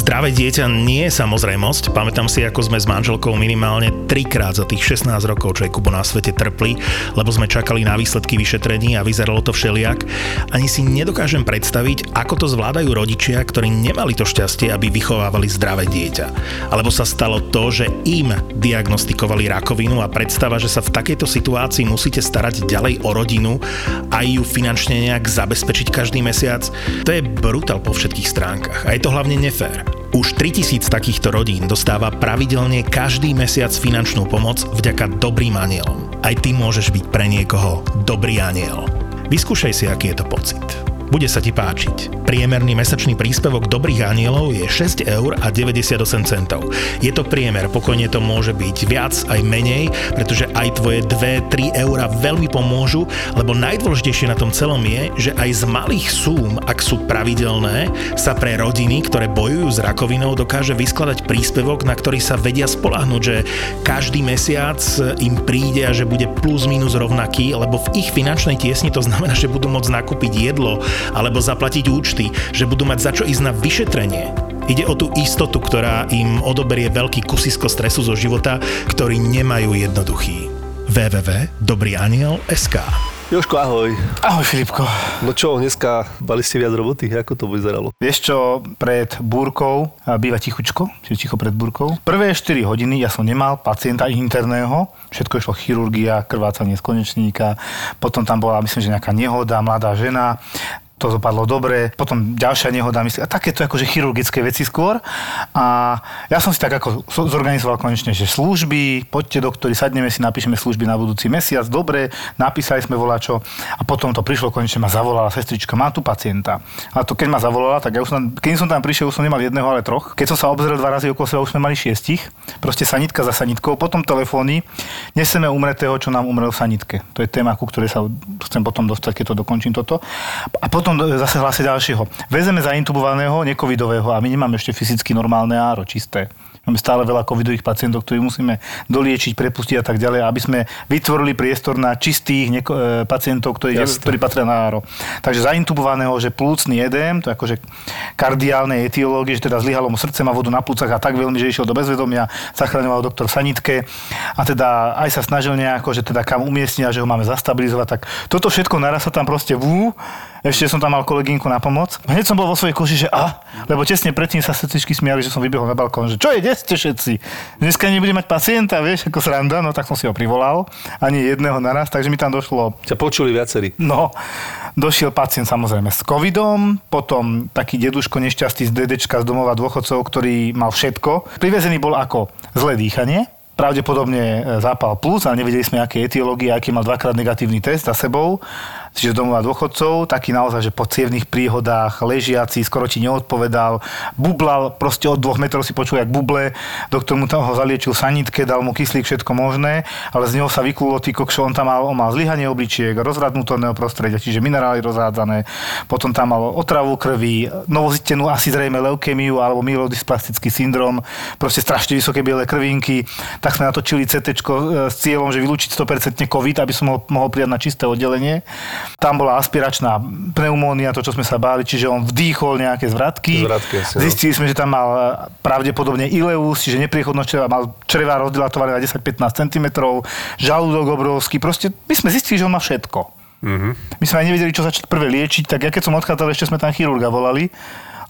Zdravé dieťa nie je samozrejmosť. Pamätám si, ako sme s manželkou minimálne trikrát za tých 16 rokov, čo je Kubo na svete trpli, lebo sme čakali na výsledky vyšetrení a vyzeralo to všeliak. Ani si nedokážem predstaviť, ako to zvládajú rodičia, ktorí nemali to šťastie, aby vychovávali zdravé dieťa. Alebo sa stalo to, že im diagnostikovali rakovinu a predstava, že sa v takejto situácii musíte starať ďalej o rodinu a ju finančne nejak zabezpečiť každý mesiac, to je brutál po všetkých stránkach. A je to hlavne nefér. Už 3000 takýchto rodín dostáva pravidelne každý mesiac finančnú pomoc vďaka dobrým anielom. Aj ty môžeš byť pre niekoho dobrý aniel. Vyskúšaj si, aký je to pocit. Bude sa ti páčiť. Priemerný mesačný príspevok Dobrých anielov je 6 eur a 98 centov. Je to priemer, pokojne to môže byť viac aj menej, pretože aj tvoje 2-3 eura veľmi pomôžu, lebo najdôležitejšie na tom celom je, že aj z malých súm, ak sú pravidelné, sa pre rodiny, ktoré bojujú s rakovinou, dokáže vyskladať príspevok, na ktorý sa vedia spolahnuť, že každý mesiac im príde a že bude plus minus rovnaký, lebo v ich finančnej tiesni to znamená, že budú môcť nakúpiť jedlo, alebo zaplatiť účty, že budú mať za čo ísť na vyšetrenie. Ide o tú istotu, ktorá im odoberie veľký kusisko stresu zo života, ktorý nemajú jednoduchý. www.dobrýaniel.sk Joško, ahoj. Ahoj Filipko. No čo, dneska mali ste viac roboty, ako to vyzeralo? Vieš čo, pred búrkou býva tichučko, čiže ticho pred búrkou. Prvé 4 hodiny ja som nemal pacienta interného, všetko išlo chirurgia, krvácanie z konečníka, potom tam bola, myslím, že nejaká nehoda, mladá žena, to dopadlo dobre, potom ďalšia nehoda, myslím, a takéto akože chirurgické veci skôr. A ja som si tak ako zorganizoval konečne, že služby, poďte doktori, sadneme si, napíšeme služby na budúci mesiac, dobre, napísali sme volačo a potom to prišlo, konečne ma zavolala sestrička, má tu pacienta. A to keď ma zavolala, tak ja už som, keď som tam prišiel, už som nemal jedného, ale troch. Keď som sa obzrel dva razy okolo seba, už sme mali šiestich. Proste sanitka za sanitkou, potom telefóny. Neseme umretého, čo nám umrel v sanitke. To je téma, ku ktorej sa chcem potom dostať, keď to dokončím toto. A potom potom zase hlásia ďalšieho. Vezeme zaintubovaného, necovidového a my nemáme ešte fyzicky normálne áro, čisté. Máme stále veľa covidových pacientov, ktorí musíme doliečiť, prepustiť a tak ďalej, aby sme vytvorili priestor na čistých neko- e, pacientov, ktorí, ktorí patria na áro. Takže zaintubovaného, že plúcný edém, to je akože kardiálne etiológie, že teda zlyhalo mu srdce, má vodu na plúcach a tak veľmi, že išiel do bezvedomia, zachraňoval doktor Sanitke a teda aj sa snažil nejako, že teda kam umiestniť a že ho máme zastabilizovať. Tak toto všetko naraz sa tam proste vú, ešte som tam mal kolegynku na pomoc. Hneď som bol vo svojej koži, že a, lebo tesne predtým sa sestričky smiali, že som vybehol na balkón, že čo je, kde ste všetci? Dneska nebude mať pacienta, vieš, ako sranda, no tak som si ho privolal, ani jedného naraz, takže mi tam došlo. Ťa počuli viacerí. No, došiel pacient samozrejme s covidom, potom taký deduško nešťastný z dedečka z domova dôchodcov, ktorý mal všetko. Privezený bol ako zlé dýchanie, pravdepodobne zápal plus, ale nevedeli sme, aké etiológie, aký mal dvakrát negatívny test za sebou čiže domova dôchodcov, taký naozaj, že po cievných príhodách, ležiaci, skoro ti neodpovedal, bublal, proste od dvoch metrov si počul, jak buble, doktor mu tam ho zaliečil sanitke, dal mu kyslík, všetko možné, ale z neho sa vyklulo tý kokšo, on tam mal, on mal zlyhanie obličiek, rozrad prostredia, čiže minerály rozhádzané, potom tam mal otravu krvi, novozitenú asi zrejme leukémiu alebo myelodysplastická syndrom, proste strašne vysoké biele krvinky, tak sme natočili CT e, s cieľom, že vylúčiť 100% COVID, aby som ho mohol prijať na čisté oddelenie. Tam bola aspiračná pneumónia, to, čo sme sa báli, čiže on vdýchol nejaké zvratky. zvratky asi, no. Zistili sme, že tam mal eh, pravdepodobne ileus, čiže nepriechodnosť čreva, mal čreva rozdilatované na 10-15 cm, žalúdok obrovský. Proste my sme zistili, že on má všetko. Mm-hmm. My sme aj nevedeli, čo začať prvé liečiť, tak ja keď som odchádzal, ešte sme tam chirurga volali,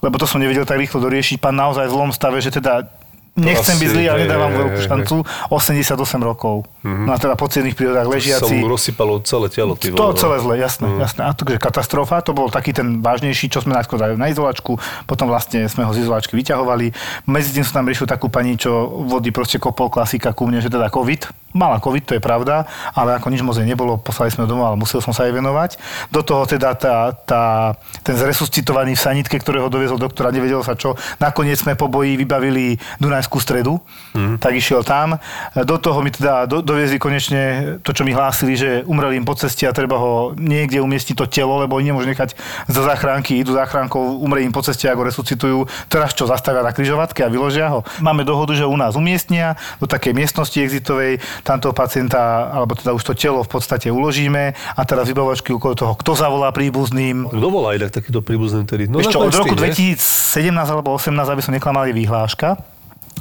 lebo to som nevedel tak rýchlo doriešiť. Pán naozaj v zlom stave, že teda Nechcem byť zlý, ale nedávam veľkú šancu. 88 rokov. Mm-hmm. No a teda po cenných prírodách ležiaci. Som rozsypalo celé telo. Ty to celé zle, jasné. Mm. jasné. A to je katastrofa. To bol taký ten vážnejší, čo sme najskôr dali na izolačku. Potom vlastne sme ho z izolačky vyťahovali. Medzi tým som tam riešil takú pani, čo vody proste kopol klasika ku mne, že teda COVID. Mala COVID, to je pravda, ale ako nič moc nebolo, poslali sme domov, ale musel som sa jej venovať. Do toho teda tá, tá, ten zresuscitovaný v sanitke, ktorého doviezol doktora, nevedel sa čo. Nakoniec sme po boji vybavili Dunajskú stredu, mm. tak išiel tam. Do toho mi teda do, doviezli konečne to, čo mi hlásili, že umreli im po ceste a treba ho niekde umiestniť to telo, lebo nemôžu nechať za záchranky, idú záchrankou, umrie im po ceste, ako resuscitujú. Teraz čo, zastavia na križovatke a vyložia ho. Máme dohodu, že u nás umiestnia do takej miestnosti exitovej, tamto pacienta, alebo teda už to telo v podstate uložíme a teraz vybavovačky okolo toho, kto zavolá príbuzným. Kto volá inak takýto príbuzný vtedy? No, Ešte od roku nie? 2017 alebo 18, aby som neklamal, je vyhláška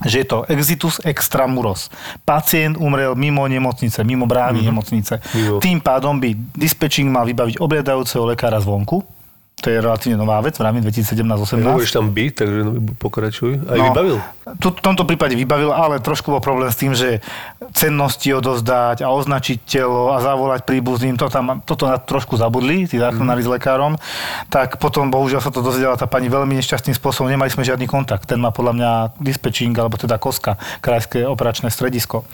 že je to exitus extramuros. Pacient umrel mimo nemocnice, mimo brány mm-hmm. nemocnice. Mimo. Tým pádom by dispečing mal vybaviť obliadajúceho lekára zvonku, to je relatívne nová vec, v rámci 2017-18. Môžeš tam byť, takže no, pokračuj. Aj no, vybavil? Tu, v tomto prípade vybavil, ale trošku bol problém s tým, že cennosti odozdať a označiť telo a zavolať príbuzným, to tam, toto na trošku zabudli, tí záchranári mm. s lekárom. Tak potom bohužiaľ sa to dozvedela tá pani veľmi nešťastným spôsobom, nemali sme žiadny kontakt. Ten má podľa mňa dispečing, alebo teda KOSKA, Krajské operačné stredisko.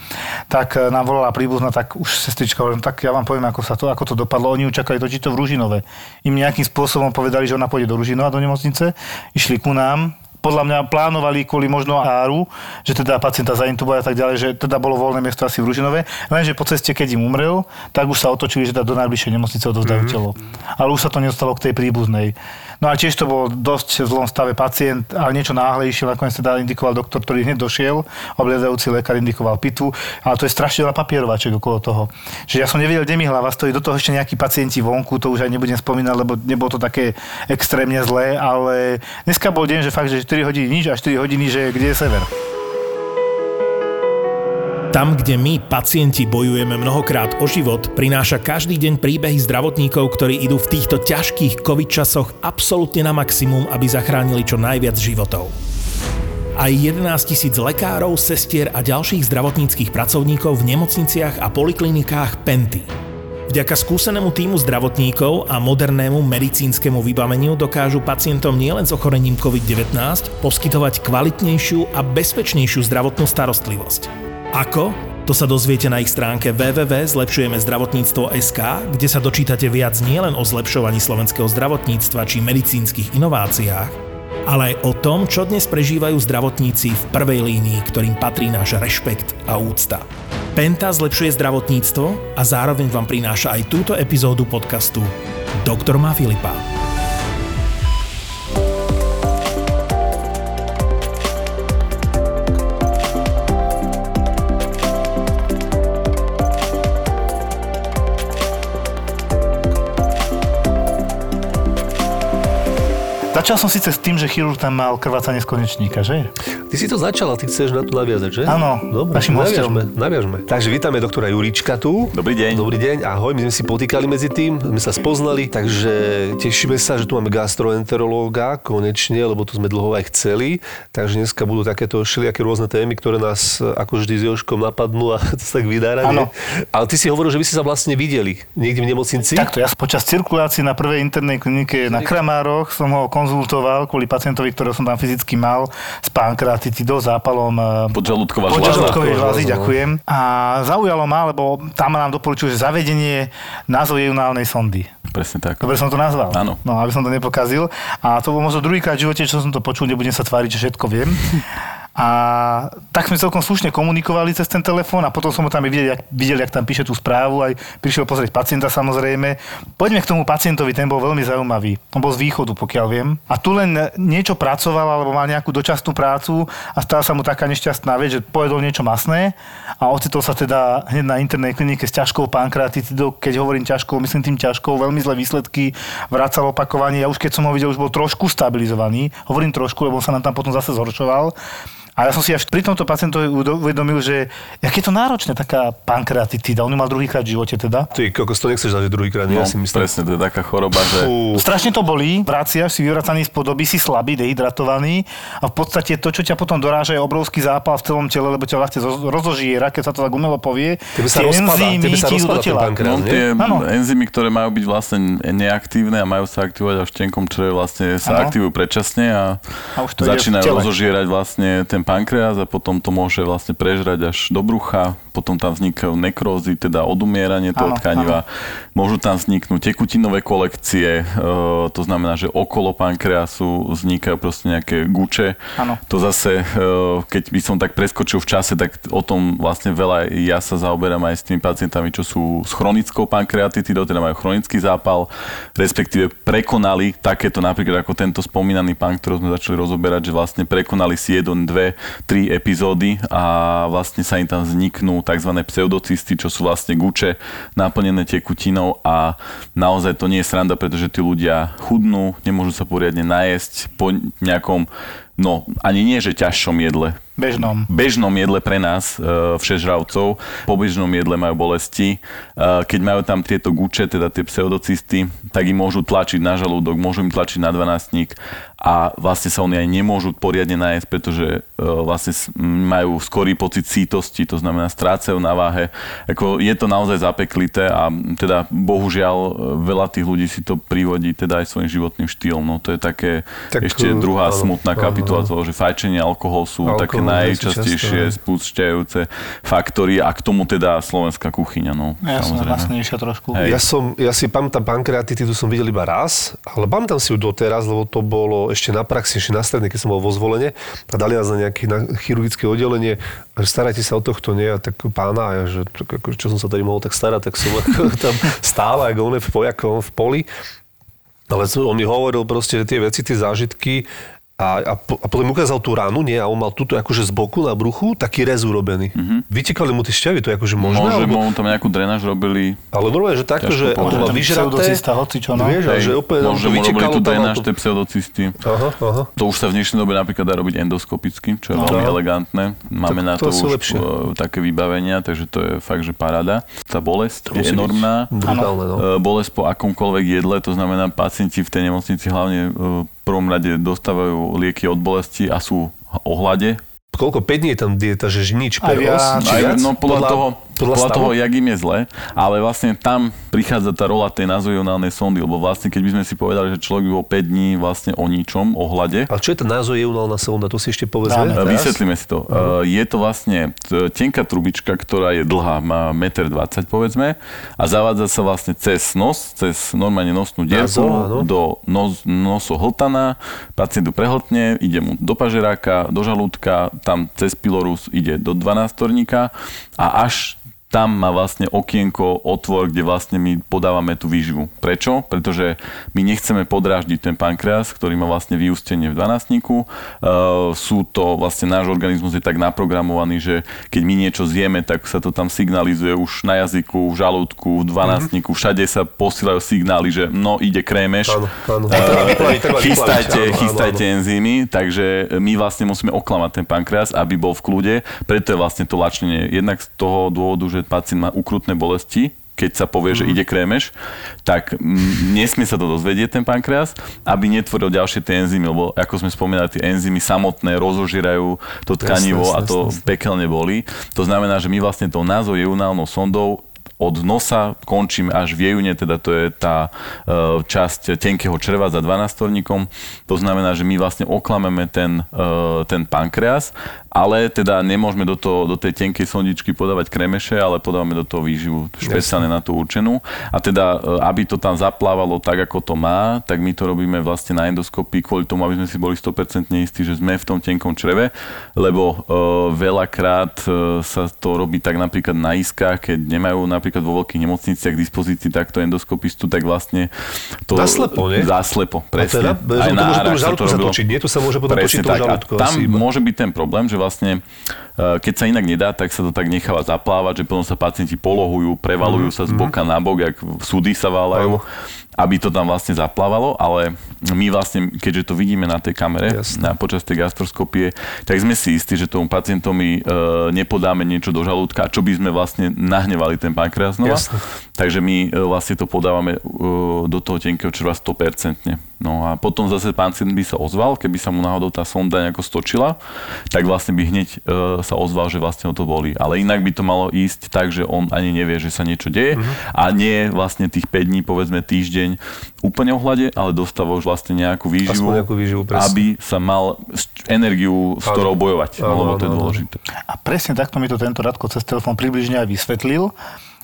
Tak e, nám volala príbuzná, tak už sestrička hovorím, tak ja vám poviem, ako, sa to, ako to dopadlo. Oni ju čakali totiž to v Ružinove. Im nejakým spôsobom povedali, že ona pôjde do Ružinova, do nemocnice, išli ku nám, podľa mňa plánovali kvôli možno áru, že teda pacienta zaintubovali a tak ďalej, že teda bolo voľné miesto asi v Ružinove, lenže po ceste, keď im umrel, tak už sa otočili, že teda do najbližšej nemocnice odovzdajú mm-hmm. telo. Ale už sa to nedostalo k tej príbuznej. No a tiež to bol dosť v zlom stave pacient, ale niečo náhlejšie, nakoniec teda indikoval doktor, ktorý hneď došiel, obliadajúci lekár indikoval pitu, ale to je strašne veľa papierovaček okolo toho. Že ja som nevedel, kde mi hlava stojí, do toho ešte nejakí pacienti vonku, to už aj nebudem spomínať, lebo nebolo to také extrémne zlé, ale dneska bol deň, že fakt, že 4 hodiny nič a 4 hodiny, že kde je sever. Tam, kde my, pacienti, bojujeme mnohokrát o život, prináša každý deň príbehy zdravotníkov, ktorí idú v týchto ťažkých covid časoch absolútne na maximum, aby zachránili čo najviac životov. Aj 11 tisíc lekárov, sestier a ďalších zdravotníckých pracovníkov v nemocniciach a poliklinikách Penty. Vďaka skúsenému týmu zdravotníkov a modernému medicínskemu vybaveniu dokážu pacientom nielen s ochorením COVID-19 poskytovať kvalitnejšiu a bezpečnejšiu zdravotnú starostlivosť. Ako? To sa dozviete na ich stránke www.zlepšujemezdravotníctvo.sk, kde sa dočítate viac nielen o zlepšovaní slovenského zdravotníctva či medicínskych inováciách, ale aj o tom, čo dnes prežívajú zdravotníci v prvej línii, ktorým patrí náš rešpekt a úcta. Penta zlepšuje zdravotníctvo a zároveň vám prináša aj túto epizódu podcastu Doktor má Filipa. Začal som síce s tým, že chirurg tam mal krvácanie z konečníka, že? Ty si to začal a ty chceš na to naviazať, že? Áno, Dobre, našim naviažme, naviažme. Takže vítame doktora Jurička tu. Dobrý deň. Dobrý deň, ahoj, my sme si potýkali medzi tým, sme sa spoznali, takže tešíme sa, že tu máme gastroenterológa konečne, lebo tu sme dlho aj chceli. Takže dneska budú takéto všelijaké rôzne témy, ktoré nás ako vždy s Jožkom napadnú a to sa tak vydára. Áno. Ale ty si hovoril, že by si sa vlastne videli niekde v nemocnici. Takto, ja počas cirkulácie na prvej internej klinike na Kramároch som ho konzultoval kvôli pacientovi, ktorého som tam fyzicky mal s pankreatitidou, zápalom podžalúdková podžalúdkovej žlázy. ďakujem. A zaujalo ma, lebo tam nám doporučil, že zavedenie nazojeunálnej sondy. Presne tak. Dobre som to nazval. Áno. No, aby som to nepokazil. A to bol možno druhýkrát v živote, čo som to počul, nebudem sa tváriť, že všetko viem. A tak sme celkom slušne komunikovali cez ten telefón a potom som ho tam videl, jak, videl, jak tam píše tú správu, aj prišiel pozrieť pacienta samozrejme. Poďme k tomu pacientovi, ten bol veľmi zaujímavý. On bol z východu, pokiaľ viem. A tu len niečo pracoval, alebo mal nejakú dočasnú prácu a stala sa mu taká nešťastná vec, že pojedol niečo masné a ocitol sa teda hneď na internej klinike s ťažkou pankreatitidou. Keď hovorím ťažkou, myslím tým ťažkou, veľmi zlé výsledky, vracal opakovanie. Ja už keď som ho videl, už bol trošku stabilizovaný. Hovorím trošku, lebo sa nám tam potom zase zhoršoval. A ja som si až pri tomto pacientovi uvedomil, že jak je to náročné, taká pankreatitida. On ju mal druhýkrát v živote teda. Ty kokos, to nechceš zažiť druhýkrát, no, ja si myslím. Presne, to je taká choroba, že... Fú. Strašne to bolí, vraciaš si vyvracaný z podoby, si slabý, dehydratovaný a v podstate to, čo ťa potom doráža, je obrovský zápal v celom tele, lebo ťa vlastne rozožiera, keď sa to tak umelo povie. Tebe sa rozpada, tebe sa rozpada ten pankrát, no, tie ano. enzymy, ktoré majú byť vlastne neaktívne a majú sa aktivovať až v tenkom čreve, vlastne sa ano. aktivujú predčasne a, a už to začínajú rozožierať vlastne ten pankreas a potom to môže vlastne prežrať až do brucha, potom tam vznikajú nekrózy, teda odumieranie toho áno, tkaniva. Áno. Môžu tam vzniknúť tekutinové kolekcie, e, to znamená, že okolo pankreasu vznikajú proste nejaké guče. Áno. To zase, e, keď by som tak preskočil v čase, tak o tom vlastne veľa ja sa zaoberám aj s tými pacientami, čo sú s chronickou pankreatitidou, teda majú chronický zápal, respektíve prekonali takéto napríklad ako tento spomínaný pán, ktorý sme začali rozoberať, že vlastne prekonali si jeden, dve tri epizódy a vlastne sa im tam vzniknú tzv. pseudocysty, čo sú vlastne guče naplnené tekutinou a naozaj to nie je sranda, pretože tí ľudia chudnú, nemôžu sa poriadne najesť po nejakom no ani nie, že ťažšom jedle, bežnom. bežnom jedle pre nás, uh, všežravcov. Po bežnom jedle majú bolesti. Uh, keď majú tam tieto guče, teda tie pseudocysty, tak im môžu tlačiť na žalúdok, môžu im tlačiť na dvanáctnik a vlastne sa oni aj nemôžu poriadne nájsť, pretože uh, vlastne majú skorý pocit sítosti, to znamená strácajú na váhe. Ako je to naozaj zapeklité a teda bohužiaľ veľa tých ľudí si to privodí teda aj svojim životným štýlom. No to je také tak, ešte druhá áno, smutná kapitola toho, že fajčenie, alkohol sú alkohol, také najčastejšie spúšťajúce faktory a k tomu teda slovenská kuchyňa. No, Jasne, vlastnejšia trošku. Hej. Ja, som, ja si pamätám pankreatitidu som videl iba raz, ale pamätám si ju doteraz, lebo to bolo ešte na praxi, ešte na strednej, keď som bol vo zvolenie a dali nás na nejaké na chirurgické oddelenie, že starajte sa o tohto, nie? A tak pána, a ja, že ako, čo som sa tady mohol tak starať, tak som tam stále, ako on je v, ako v poli. Ale on mi hovoril proste, že tie veci, tie zážitky, a, a, a potom ukázal tú ránu, nie? A on mal túto akože z boku na bruchu taký rez urobený. Mm-hmm. Vytekali mu tie šťavy, to je akože možné? Môže, alebo... mu tam nejakú drenáž robili. Ale normálne, že takto, že on mal vyžraté. hoci čo, no. Vieš, Hej, že úplne, možno mu robili tú drenáž, tie pseudocysty. Aha, aha. To už sa v dnešnej dobe napríklad dá robiť endoskopicky, čo je no. veľmi elegantné. Máme tak na to, to už lepšie. také vybavenia, takže to je fakt, že paráda. Tá bolesť to je enormná. Brutálne, no. E, bolesť po akomkoľvek jedle, to znamená pacienti v tej nemocnici hlavne e, prvom rade dostávajú lieky od bolesti a sú ohlade. Koľko? 5 dní je tam dieta, že nič? Aj viac, aj, no podľa, podľa toho, podľa, podľa toho, jak im je zle, ale vlastne tam prichádza tá rola tej nazojonálnej sondy, lebo vlastne keď by sme si povedali, že človek by bol 5 dní vlastne o ničom, o hlade. A čo je tá nazojonálna sonda? To si ešte povedzme. Vysvetlíme si to. Uh-huh. Je to vlastne tenká trubička, ktorá je dlhá, má 1,20 m povedzme a zavádza sa vlastne cez nos, cez normálne nosnú dierku do nos, nosohltana, pacient ju prehltne, ide mu do pažeráka, do žalúdka, tam cez pilorus ide do 12 a až tam má vlastne okienko, otvor, kde vlastne my podávame tú výživu. Prečo? Pretože my nechceme podráždiť ten pankreas, ktorý má vlastne vyústenie v dvanásniku. Uh, sú to, vlastne náš organizmus je tak naprogramovaný, že keď my niečo zjeme, tak sa to tam signalizuje už na jazyku, v žalúdku, v dvanásniku, mm-hmm. všade sa posielajú signály, že no ide krémeš, áno, áno. Uh, chystajte, chystajte enzymy, takže my vlastne musíme oklamať ten pankreas, aby bol v kľude, preto je vlastne to lačnenie jednak z toho dôvodu, že že pacient má ukrutné bolesti, keď sa povie, mm. že mhm. ide krémeš, tak nesmie sa to dozvedieť ten pankreas, aby netvoril ďalšie tie enzymy, lebo ako sme spomínali, tie enzymy samotné rozožírajú to tkanivo jasne, a to jasne, pekelne boli. To znamená, že my vlastne tou nazojeunálnou sondou od nosa končím až v jejune, teda to je tá e, časť tenkého čreva za 12 To znamená, že my vlastne oklameme ten, e, ten pankreas ale teda nemôžeme do, toho, do tej tenkej sondičky podávať kremeše, ale podávame do toho výživu špeciálne na tú určenú. A teda, e, aby to tam zaplávalo tak, ako to má, tak my to robíme vlastne na endoskopii kvôli tomu, aby sme si boli 100% istí, že sme v tom tenkom čreve, lebo veľakrát sa to robí tak napríklad na iskách, keď nemajú napríklad vo veľkých nemocniciach k dispozícii takto endoskopistu, tak vlastne to... Zaslepo, nie? Zaslepo, presne. A teda, Aj na to môže potom sa točiť, nie? To sa môže potom točiť tak. A tam môže byť ten problém, že vlastne e, keď sa inak nedá, tak sa to tak necháva zaplávať, že potom sa pacienti polohujú, prevalujú sa z mhm. boka na bok, jak súdy sa váľajú aby to tam vlastne zaplávalo, ale my vlastne, keďže to vidíme na tej kamere, na, počas tej gastroskopie, tak sme si istí, že tomu pacientovi e, nepodáme niečo do žalúdka, čo by sme vlastne nahnevali ten pankreas znova. Takže my e, vlastne to podávame e, do toho tenkého črva 100%. No a potom zase pacient by sa ozval, keby sa mu náhodou tá sonda nejako stočila, tak vlastne by hneď e, sa ozval, že vlastne ho to boli. Ale inak by to malo ísť tak, že on ani nevie, že sa niečo deje uh-huh. a nie vlastne tých 5 dní, povedzme týždeň úplne ohľade, ale dostáva už vlastne nejakú výživu, nejakú výživu aby sa mal energiu, s ktorou bojovať, ano, lebo to je dôležité. A presne takto mi to tento Radko cez telefón približne aj vysvetlil.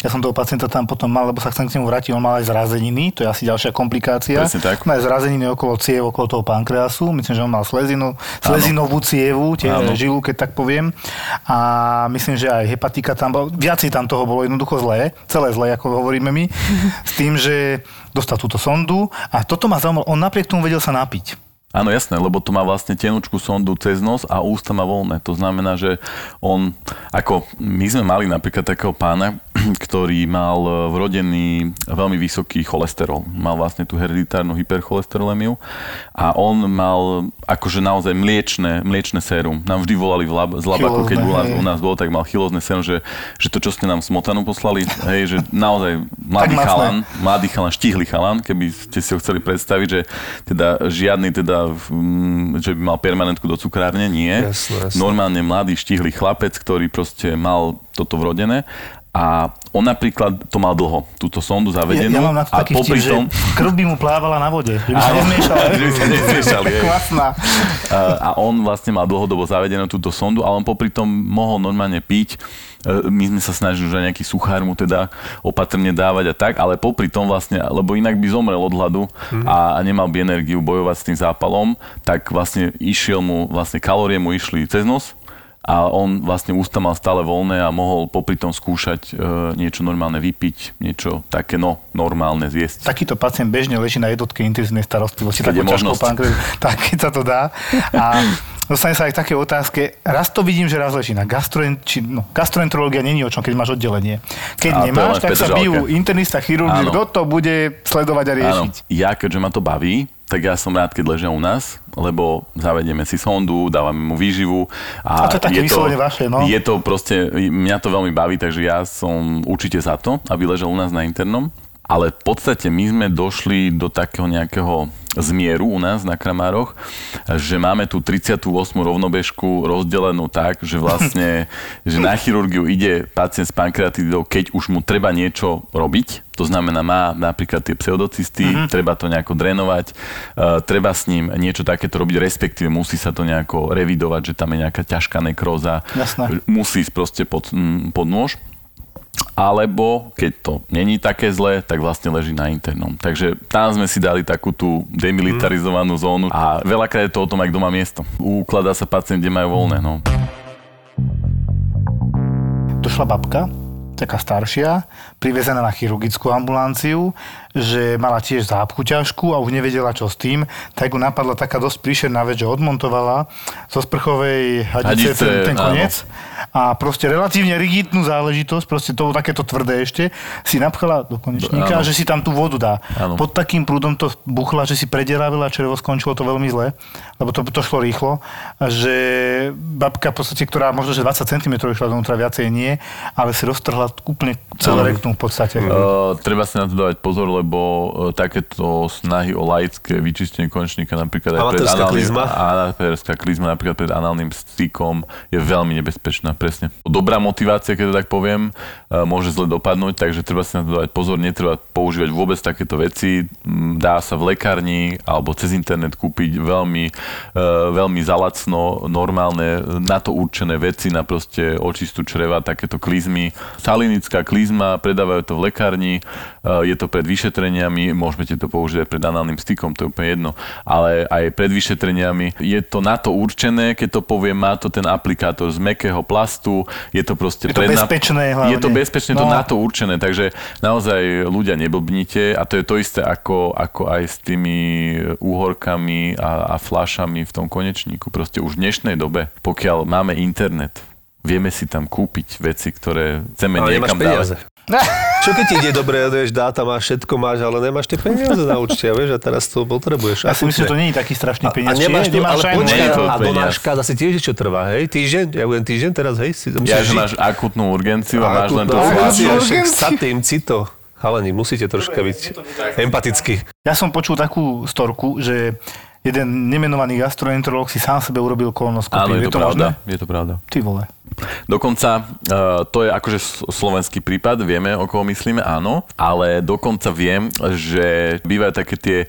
Ja som toho pacienta tam potom mal, lebo sa chcem k nemu vrátiť, on mal aj zrazeniny, to je asi ďalšia komplikácia. Presne tak. Má aj zrazeniny okolo ciev, okolo toho pankreasu, myslím, že on mal slezinu, slezinovú cievu, tie Áno. žilu, keď tak poviem. A myslím, že aj hepatika tam bol, viacej tam toho bolo jednoducho zlé, celé zlé, ako hovoríme my, s tým, že dostal túto sondu a toto ma zaujímalo, on napriek tomu vedel sa napiť. Áno, jasné, lebo to má vlastne tenučku sondu cez nos a ústa má voľné. To znamená, že on, ako my sme mali napríklad takého pána, ktorý mal e, vrodený veľmi vysoký cholesterol. Mal vlastne tú hereditárnu hypercholesterolemiu a on mal akože naozaj mliečne, mliečne sérum. Nám vždy volali v lab, z labaku, keď u nás, u nás bol, tak mal chilózne sérum, že, že to, čo ste nám smotanu poslali, hej, že naozaj mladý chalan, mladý chalan, štihlý chalan, keby ste si ho chceli predstaviť, že teda žiadny teda že by mal permanentku do cukrárne, nie. Jasne, jasne. Normálne mladý, štihlý chlapec, ktorý proste mal toto vrodené a on napríklad to mal dlho, túto sondu zavedenú. Ja, ja mám na to taký vtip, tom... že krv by mu plávala na vode, že by sa nezmiešala. že by sa nezmiešali. A on vlastne mal dlhodobo zavedenú túto sondu, ale on popri tom mohol normálne piť. E, my sme sa snažili, že nejaký suchár mu teda opatrne dávať a tak, ale popri tom vlastne, lebo inak by zomrel od hladu a, a nemal by energiu bojovať s tým zápalom, tak vlastne išiel mu, vlastne kalórie mu išli cez nos, a on vlastne ústa mal stále voľné a mohol popri tom skúšať e, niečo normálne vypiť, niečo také no, normálne zjesť. Takýto pacient bežne leží na jednotke intenzívnej starostlivosti, keď je možnosť. Pankre, tak keď sa to dá. A dostane sa aj také otázke. Raz to vidím, že raz leží na gastroen, či, no, gastroenterológia není o čom, keď máš oddelenie. Keď a nemáš, tak sa bijú internista, chirurg, kto to bude sledovať a riešiť. Áno. Ja, keďže ma to baví, tak ja som rád, keď ležia u nás, lebo zavedieme si sondu, dávame mu výživu. A, a to je je to, vaše, no? Je to proste, mňa to veľmi baví, takže ja som určite za to, aby ležel u nás na internom. Ale v podstate my sme došli do takého nejakého zmieru u nás na Kramároch, že máme tú 38. rovnobežku rozdelenú tak, že vlastne že na chirurgiu ide pacient s pankreatidou, keď už mu treba niečo robiť, to znamená, má napríklad tie pseudocysty, uh-huh. treba to nejako drenovať, uh, treba s ním niečo takéto robiť, respektíve musí sa to nejako revidovať, že tam je nejaká ťažká nekróza, Jasné. musí ísť proste pod, pod nôž alebo keď to není také zlé, tak vlastne leží na internom. Takže tam sme si dali takú tú demilitarizovanú zónu a veľakrát je to o tom, ak doma miesto. Ukladá sa pacient, kde majú voľné. No. Došla babka, taká staršia, privezená na chirurgickú ambulanciu, že mala tiež zápchu ťažkú a už nevedela, čo s tým, tak ju napadla taká dosť príšerná vec, že odmontovala zo sprchovej hadice, hadice ten, ten koniec. Áno a proste relatívne rigidnú záležitosť, proste to takéto tvrdé ešte, si napchala do konečníka a že si tam tú vodu dá. Áno. Pod takým prúdom to buchla, že si predieravila črevo, skončilo to veľmi zle, lebo to, to šlo rýchlo. Že babka v podstate, ktorá možno že 20 cm išla donútra, viacej nie, ale si roztrhla úplne celé rektum v podstate. Uh, treba si na to dávať pozor, lebo uh, takéto snahy o laické vyčistenie konečníka napríklad aj pred análnym, klizma. klizma napríklad pred análnym stykom je veľmi nebezpečná presne. Dobrá motivácia, keď to tak poviem, e, môže zle dopadnúť, takže treba si na to dávať pozor, netreba používať vôbec takéto veci. Dá sa v lekárni alebo cez internet kúpiť veľmi, e, veľmi zalacno normálne na to určené veci, na proste očistú čreva, takéto klizmy. Salinická klizma, predávajú to v lekárni, e, je to pred vyšetreniami, môžete to použiť aj pred análnym stykom, to je úplne jedno, ale aj pred vyšetreniami je to na to určené, keď to poviem, má to ten aplikátor z mekého plastu, je to proste... Je to bezpečné hlavne. Je to bezpečné, no. to na to určené, takže naozaj ľudia neblbnite a to je to isté ako, ako aj s tými úhorkami a, a flašami v tom konečníku. Proste už v dnešnej dobe, pokiaľ máme internet, vieme si tam kúpiť veci, ktoré chceme Ale niekam dávať. Čo keď ti ide dobre, vieš, dáta máš, všetko máš, ale nemáš tie peniaze na účte, vieš, a teraz to potrebuješ. Ja si myslím, že to nie je taký strašný peniaz. A, a nemáš, to, ale počkaj, a donáška zase tiež čo trvá, hej? Týždeň, ja budem týždeň teraz, hej? Si, ja, že máš akutnú urgenciu a, máš len to Sa tým, cito. Halani, musíte troška byť empatický. Ja som počul takú storku, že jeden nemenovaný gastroenterolog si sám sebe urobil kolonoskopiu. Áno, je, je to, to pravda. Možné? Je to pravda. Ty vole. Dokonca uh, to je akože slovenský prípad, vieme, o koho myslíme, áno, ale dokonca viem, že bývajú také tie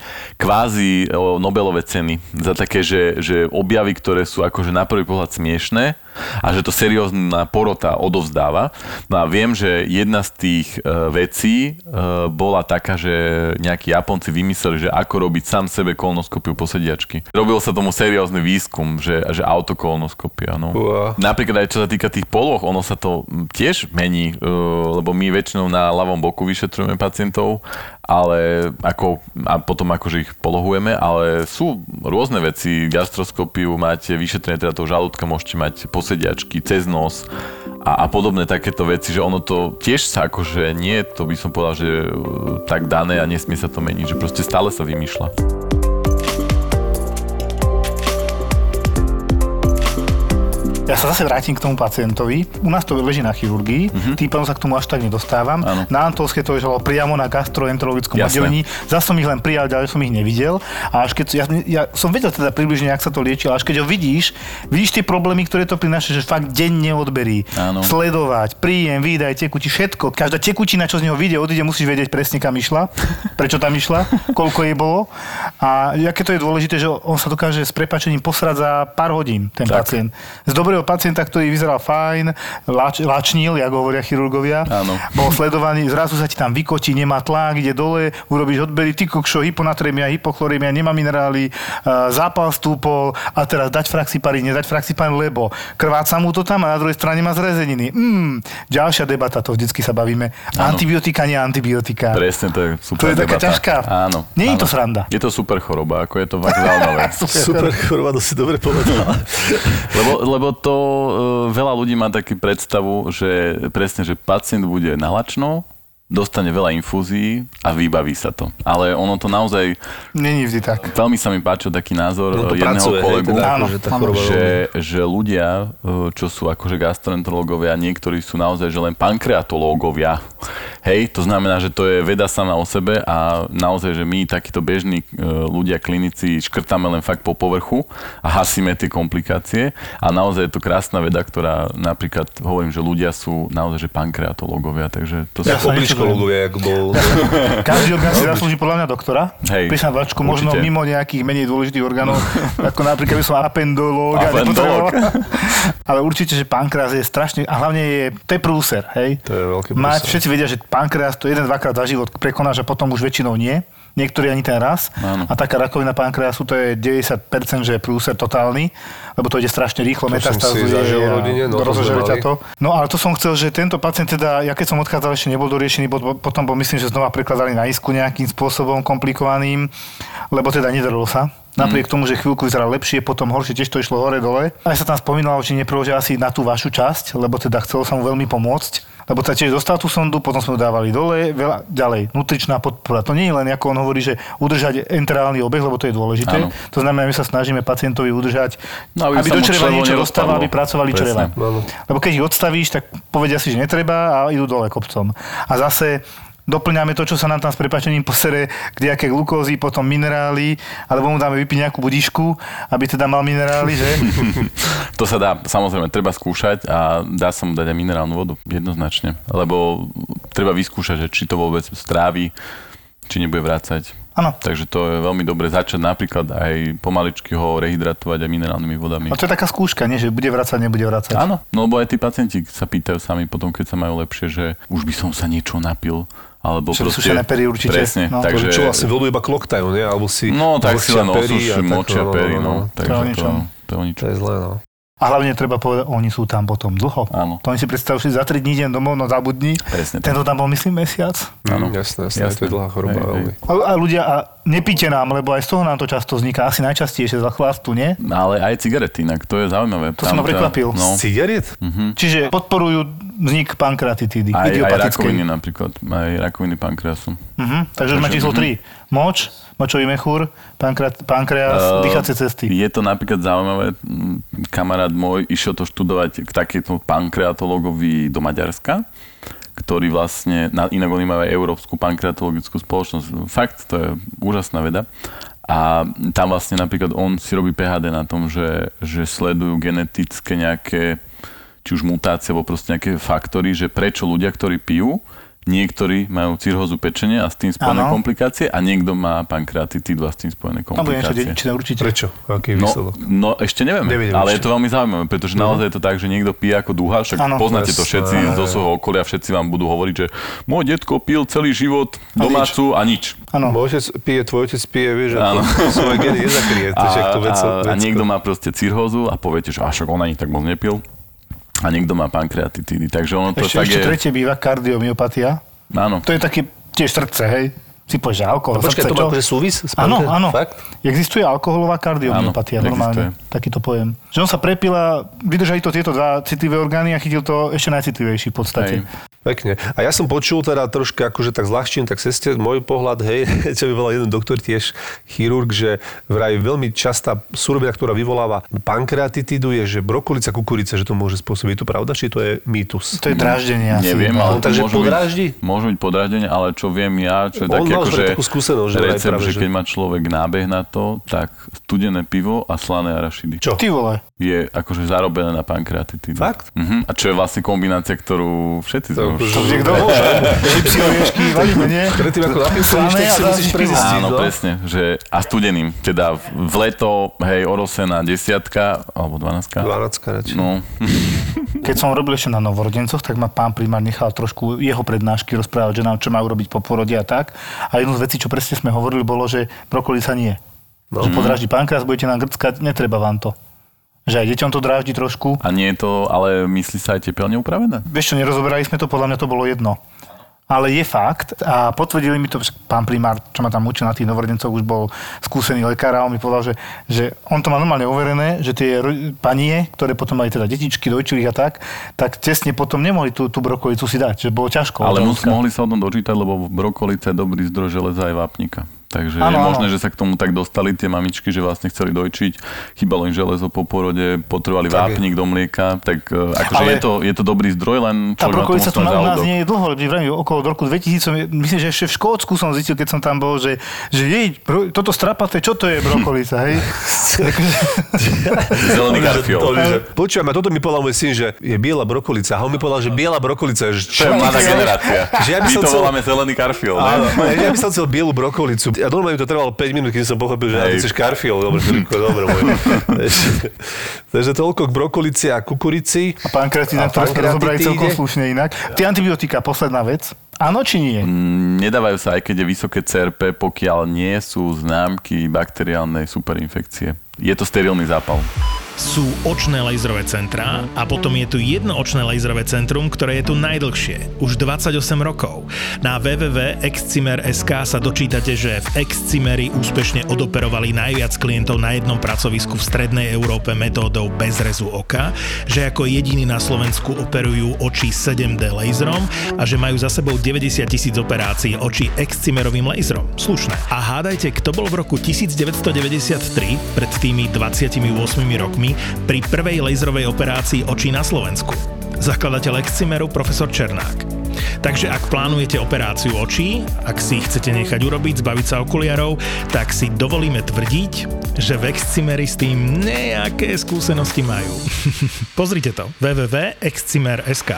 kvázi Nobelové ceny za také, že, že objavy, ktoré sú akože na prvý pohľad smiešné, a že to seriózna porota odovzdáva. No a viem, že jedna z tých uh, vecí bola taká, že nejakí Japonci vymysleli, že ako robiť sám sebe kolonoskopiu posediačky. Robil sa tomu seriózny výskum, že, že autokolonoskopia. No. Napríklad aj čo sa týka tých poloh, ono sa to tiež mení, uh, lebo my väčšinou na ľavom boku vyšetrujeme pacientov ale ako, a potom akože ich polohujeme, ale sú rôzne veci, gastroskopiu máte, vyšetrenie teda toho žalúdka, môžete mať posediačky cez nos a, a podobné takéto veci, že ono to tiež sa akože nie, to by som povedal, že e, tak dané a nesmie sa to meniť, že proste stále sa vymýšľa. Ja sa zase vrátim k tomu pacientovi. U nás to leží na chirurgii, uh-huh. tým sa k tomu až tak nedostávam. Ano. Na Antolske to ležalo priamo na gastroenterologickom oddelení. Zase som ich len prijal, ďalej som ich nevidel. A až keď, ja, ja som vedel teda približne, ak sa to liečilo, až keď ho vidíš, vidíš tie problémy, ktoré to prináša, že fakt denne odberí. Ano. Sledovať, príjem, výdaj, tekuti, všetko. Každá tekutina, čo z neho vyjde, odíde, musíš vedieť presne, kam išla, prečo tam išla, koľko jej bolo. A aké to je dôležité, že on sa dokáže s prepačením posrať za pár hodín, ten tak. pacient. Z dobrého pacienta, ktorý vyzeral fajn, lač, lačnil, ako hovoria chirurgovia. Áno. Bol sledovaný, zrazu sa ti tam vykočí, nemá tlak, ide dole, urobíš odbery, ty kokšo, hyponatrémia, hypochlorémia, nemá minerály, zápal stúpol a teraz dať fraxiparín, nedať fraxiparín, lebo krváca mu to tam a na druhej strane má zrezeniny. Mm, ďalšia debata, to vždycky sa bavíme. Áno. Antibiotika, nie antibiotika. Presne, to je super To je debata. taká ťažká. Áno. Nie je to sranda. Je to super choroba, ako je to fakt zaujímavé. super, super choroba, to si dobre povedala. lebo, lebo e, veľa ľudí má takú predstavu, že presne, že pacient bude nalačno, dostane veľa infúzií a vybaví sa to. Ale ono to naozaj... Není vždy tak. Veľmi sa mi páčil taký názor no jedného pracuje, kolegu, hej, teda, áno, že, že, že ľudia, e, čo sú akože gastroenterológovia, niektorí sú naozaj že len pankreatológovia. Hej, to znamená, že to je veda sama o sebe a naozaj, že my takíto bežní e, ľudia, klinici, škrtáme len fakt po povrchu a hasíme tie komplikácie a naozaj je to krásna veda, ktorá napríklad, hovorím, že ľudia sú naozaj, že pankreatológovia, takže to ja sú psychológovia, ako bol... Každý orgán si zaslúži podľa mňa doktora. Hej, Píš na vačku, možno mimo nejakých menej dôležitých orgánov, ako napríklad by som apendológ. Apendológ. Ale určite, že pankreas je strašne, a hlavne je, to je prúser, hej. To je veľký prúser. všetci vedia, že pankreas to jeden, dvakrát za život prekonáš a potom už väčšinou nie niektorí ani ten raz. Áno. A taká rakovina pankreasu to je 90%, že je prúser totálny, lebo to ide strašne rýchlo, metastázuje a rodine, no, ťa to. No ale to som chcel, že tento pacient teda, ja keď som odchádzal, ešte nebol doriešený, potom bol myslím, že znova prekladali na isku nejakým spôsobom komplikovaným, lebo teda nedarilo sa. Napriek mm. tomu, že chvíľku vyzeral lepšie, potom horšie, tiež to išlo hore dole. Aj sa tam spomínalo, či nepreložia asi na tú vašu časť, lebo teda chcelo sa mu veľmi pomôcť lebo sa tiež dostal tú sondu, potom sme ju dávali dole, veľa, ďalej, nutričná podpora. To nie je len, ako on hovorí, že udržať enterálny obeh, lebo to je dôležité. Áno. To znamená, my sa snažíme pacientovi udržať, no, aby, aby do čreva niečo dostával, aby pracovali čreva. Lebo keď ich odstavíš, tak povedia si, že netreba a idú dole kopcom. A zase doplňame to, čo sa nám tam s prepačením posere, aké glukózy, potom minerály, alebo mu dáme vypiť nejakú budišku, aby teda mal minerály, že? to sa dá, samozrejme, treba skúšať a dá sa mu dať aj minerálnu vodu, jednoznačne. Lebo treba vyskúšať, že či to vôbec strávi, či nebude vrácať. Áno. Takže to je veľmi dobre začať napríklad aj pomaličky ho rehydratovať aj minerálnymi vodami. A to je taká skúška, nie? že bude vrácať, nebude vrácať. Áno, no lebo aj tí pacienti sa pýtajú sami potom, keď sa majú lepšie, že už by som sa niečo napil alebo Čo proste... pery určite. Presne, no. takže... Čo vlastne vodu iba kloktajú, nie? Alebo si... No, tak si len osuši, močia pery, no. Takže to, to, to, to, to je zlé, no. A hlavne treba povedať, oni sú tam potom dlho. Áno. To oni si predstavujú, že za 3 dní idem domov, no zabudni. Presne Tento tam bol, myslím, mesiac. Áno. Mm, jasné, jasné, jasné. to je dlhá choroba. Hej, hej. A, a, ľudia, a nepíte nám, lebo aj z toho nám to často vzniká. Asi najčastejšie za chlastu, nie? No, ale aj cigarety, inak to je zaujímavé. To som ma prekvapil. No. Cigaret? Mhm. Čiže podporujú vznik pankratitídy. Aj, aj rakoviny napríklad, aj rakoviny pankreasu. Uh-huh. Takže už má číslo 3. Moč, močový mechúr, pankreas, uh, dýchacie cesty. Je to napríklad zaujímavé, kamarát môj išiel to študovať k takéto pankreatologovi do Maďarska ktorý vlastne, inak oni majú aj Európsku pankreatologickú spoločnosť. Fakt, to je úžasná veda. A tam vlastne napríklad on si robí PHD na tom, že, že sledujú genetické nejaké, či už mutácie, alebo proste nejaké faktory, že prečo ľudia, ktorí pijú, Niektorí majú cirhózu pečenia a s tým spojené ano. komplikácie a niekto má pankreatitídu a s tým spojené komplikácie. No, určite. Prečo? Aký je no, no, ešte nevieme, Nevidím ale ešte. je to veľmi zaujímavé, pretože uh-huh. naozaj je to tak, že niekto pije ako dúha, však ano. poznáte to všetci uh, zo svojho okolia, všetci vám budú hovoriť, že môj detko pil celý život domácu a nič. Áno. Môj otec pije, tvoj otec pije, vieš, ako svoje geny nezakrie. A, a, a niekto má proste cirhózu a poviete, že až on ani tak moc nepil a niekto má pankreatitídy. Takže ono to ešte, tak ešte je... tretie býva kardiomyopatia. Áno. To je taký tiež srdce, hej? Si povieš, že alkohol, no, počkej, srdce, to má akože súvis? Áno, áno. Fakt? Existuje alkoholová kardiomyopatia, normálne. Existuje. Taký to pojem. Že on sa prepila, vydržali to tieto dva citlivé orgány a chytil to ešte najcitlivejší v podstate. Hej. Pekne. A ja som počul teda troška akože tak zľahčím, tak ceste môj pohľad, hej, čo by bol jeden doktor tiež chirurg, že vraj veľmi častá surovina, ktorá vyvoláva pankreatitidu je, že brokolica, kukurica, že to môže spôsobiť. Je to pravda, či to je mýtus? To je draždenie asi. Neviem, ale no, takže môže podráždi? Byť, môže byť podráždenie, ale čo viem ja, čo je taký akože takú skúsenosť, že recept, práve, že keď má človek nábeh na to, tak studené pivo a slané arašidy. Čo? Ty vole je akože zarobené na pankreatitídu. Fakt? Uh-huh. A čo je vlastne kombinácia, ktorú všetci to, to, to kto môže. Čipsy, oriešky, valíme, nie? Predtým ako napísať, tak si musíš prezistiť. Áno, no? presne. Že, a studeným. Teda v leto, hej, orosená desiatka, alebo dvanáctka. Dvanáctka radšej. No. Keď som robil ešte na novorodencoch, tak ma pán primár nechal trošku jeho prednášky rozprávať, že nám čo majú robiť po porode a tak. A jednu z vecí, čo presne sme hovorili, bolo, že brokolica nie. No. Že podráždi pankreas, budete nám grckať, netreba vám to. Že aj deťom to dráždi trošku. A nie je to, ale myslí sa aj tepelne upravené? Vieš čo, nerozoberali sme to, podľa mňa to bolo jedno. Ale je fakt a potvrdili mi to, pán primár, čo ma tam učil na tých novorodencoch, už bol skúsený lekár a on mi povedal, že, že on to má normálne overené, že tie panie, ktoré potom mali teda detičky, dojčili a tak, tak tesne potom nemohli tú, tú brokolicu si dať, že bolo ťažko. Ale mohli sa o tom dočítať, lebo brokolica je dobrý zdroj železa aj vápnika. Takže ano, je možné, ano. že sa k tomu tak dostali tie mamičky, že vlastne chceli dojčiť, chýbalo im železo po porode, potrebovali tak vápnik je. do mlieka, tak e, akože Ale je, to, je to dobrý zdroj, len človek Tá brokolica tu na, u nás nie je dlho, lebo vrajím, okolo roku 2000, myslím, že ešte v Škótsku som zistil, keď som tam bol, že, že jej, bro, toto strapaté, čo to je brokolica, hej? Zelený karfiol. Počujem, a toto mi povedal môj syn, že je biela brokolica. A on mi povedal, že biela brokolica. Že čo? To je mladá generácia. Že ja by My to chcel... voláme zelený karfiol. Áno, ja by som chcel bielu brokolicu a normálne to trvalo 5 minút, kým som pochopil, že hey. chceš karfiol. Dobre, Filipko, dobre. Takže toľko k brokolici a kukurici. A pán Kretina, to rozobrali celkom slušne inak. Tie antibiotika, posledná vec. Áno či nie? Mm, nedávajú sa, aj keď je vysoké CRP, pokiaľ nie sú známky bakteriálnej superinfekcie. Je to sterilný zápal sú očné laserové centrá a potom je tu jedno očné laserové centrum, ktoré je tu najdlhšie, už 28 rokov. Na www.excimer.sk sa dočítate, že v Excimeri úspešne odoperovali najviac klientov na jednom pracovisku v strednej Európe metódou bez rezu oka, že ako jediní na Slovensku operujú oči 7D laserom a že majú za sebou 90 tisíc operácií oči Excimerovým laserom. Slušné. A hádajte, kto bol v roku 1993, pred tými 28 rokmi, pri prvej laserovej operácii očí na Slovensku. Zakladateľ Excimeru profesor Černák. Takže ak plánujete operáciu očí, ak si chcete nechať urobiť, zbaviť sa okuliarov, tak si dovolíme tvrdiť, že v Excimeri s tým nejaké skúsenosti majú. Pozrite to. www.excimer.sk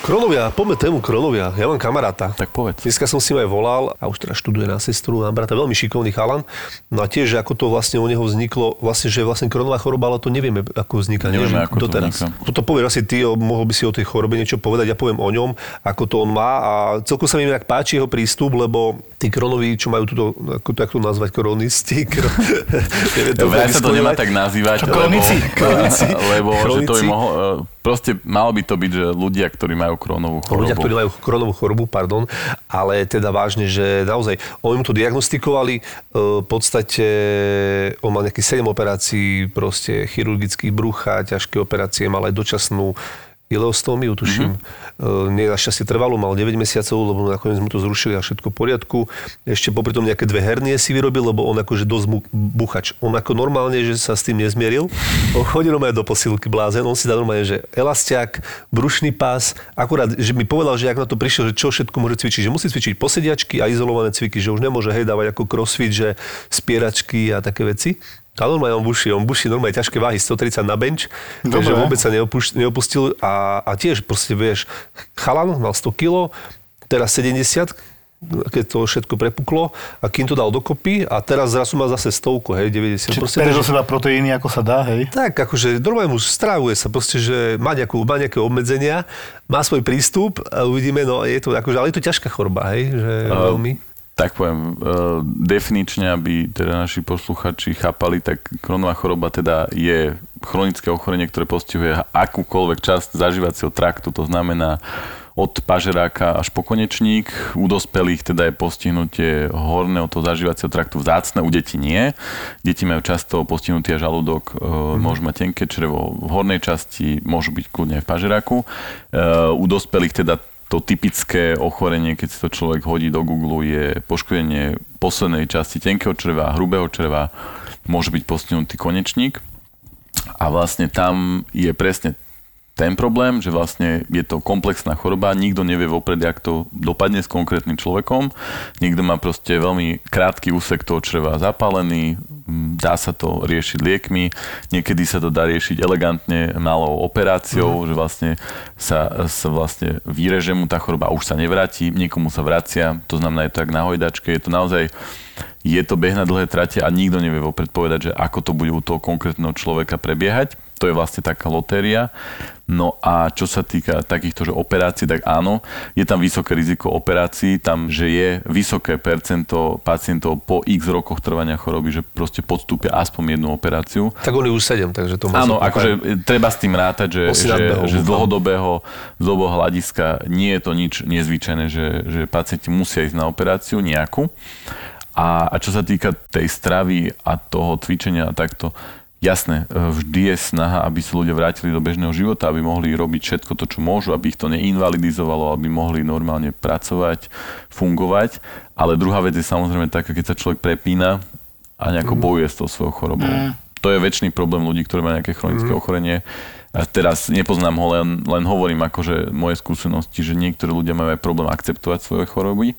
Kronovia, poďme tému Kronovia. Ja mám kamaráta. Tak povedz. Dneska som si aj volal a už teraz študuje na sestru, mám brata, veľmi šikovný chalan. No a tiež, ako to vlastne u neho vzniklo, vlastne, že vlastne kronová choroba, ale to nevieme, ako vzniká. Nevieme, ako to teraz. Vzniká. To povieš asi ty, mohol by si o tej chorobe niečo povedať, ja poviem o ňom, ako to on má a celkom sa mi inak páči jeho prístup, lebo tí kronoví, čo majú túto, ako to, ako to nazvať, koronisti. Kro... ja sa to nemá tak nazývať, lebo, lebo že to by mohol, proste malo by to byť, že ľudia, ktorí majú kronovú chorobu. Ľudia, ktorí majú kronovú chorobu, pardon, ale teda vážne, že naozaj, oni mu to diagnostikovali, e, v podstate on mal nejakých 7 operácií, proste chirurgických brucha, ťažké operácie, mal aj dočasnú ileostómiu, tuším. Mm-hmm. Nie našťastie trvalo, mal 9 mesiacov, lebo nakoniec mu to zrušili a všetko v poriadku. Ešte popri tom nejaké dve hernie si vyrobil, lebo on akože dosť buchač. On ako normálne, že sa s tým nezmieril. On chodil normálne do posilky blázen, on si dal normálne, že elastiak, brušný pás, akurát, že mi povedal, že ak na to prišiel, že čo všetko môže cvičiť, že musí cvičiť posediačky a izolované cviky, že už nemôže hej dávať ako crossfit, že spieračky a také veci. A normálne on buší, on buší normálne ťažké váhy, 130 na bench, Dobre. takže vôbec sa neopustil a, a tiež proste vieš, chalan mal 100 kg, teraz 70, keď to všetko prepuklo a kým to dal dokopy a teraz zrazu má zase stovku, hej, 90. Čiže proste, zo seba proteíny, ako sa dá, hej? Tak, akože normálne mu strávuje sa proste, že má, nejakú, má nejaké obmedzenia, má svoj prístup a uvidíme, no je to, akože, ale je to ťažká choroba, hej, že veľmi. Tak poviem, uh, definične, aby teda naši posluchači chápali, tak kronová choroba teda je chronické ochorenie, ktoré postihuje akúkoľvek časť zažívacieho traktu, to znamená od pažeráka až po konečník. U dospelých teda je postihnutie horného toho zažívacieho traktu vzácne, u detí nie. Deti majú často postihnutý žalúdok, mm-hmm. môžu mať tenké črevo v hornej časti, môžu byť kľudne aj v pažeráku. E, u dospelých teda to typické ochorenie, keď si to človek hodí do Google, je poškodenie poslednej časti tenkého čreva, hrubého čreva, môže byť postihnutý konečník. A vlastne tam je presne ten problém, že vlastne je to komplexná choroba, nikto nevie vopred, jak to dopadne s konkrétnym človekom. Niekto má proste veľmi krátky úsek toho čreva zapálený, dá sa to riešiť liekmi, niekedy sa to dá riešiť elegantne malou operáciou, mm. že vlastne sa, sa vlastne vyreže mu tá choroba už sa nevráti, niekomu sa vracia, to znamená, je to tak na hojdačke, je to naozaj je to beh na dlhé trate a nikto nevie vopred povedať, že ako to bude u toho konkrétneho človeka prebiehať to je vlastne taká lotéria. No a čo sa týka takýchto že operácií, tak áno, je tam vysoké riziko operácií, tam, že je vysoké percento pacientov po x rokoch trvania choroby, že proste podstúpia aspoň jednu operáciu. Tak oni už 7, takže to má Áno, akože treba s tým rátať, že, že, že z dlhodobého, z dlhodobého hľadiska nie je to nič nezvyčajné, že, že pacienti musia ísť na operáciu nejakú. A, a čo sa týka tej stravy a toho cvičenia a takto, Jasné, e, vždy je snaha, aby sa ľudia vrátili do bežného života, aby mohli robiť všetko to, čo môžu, aby ich to neinvalidizovalo, aby mohli normálne pracovať, fungovať. Ale druhá vec je samozrejme taká, keď sa človek prepína a nejako mm. bojuje s tou svojou chorobou. Mm. To je väčší problém ľudí, ktorí majú nejaké chronické mm. ochorenie. A teraz nepoznám ho, len, len hovorím akože moje skúsenosti, že niektorí ľudia majú aj problém akceptovať svoje choroby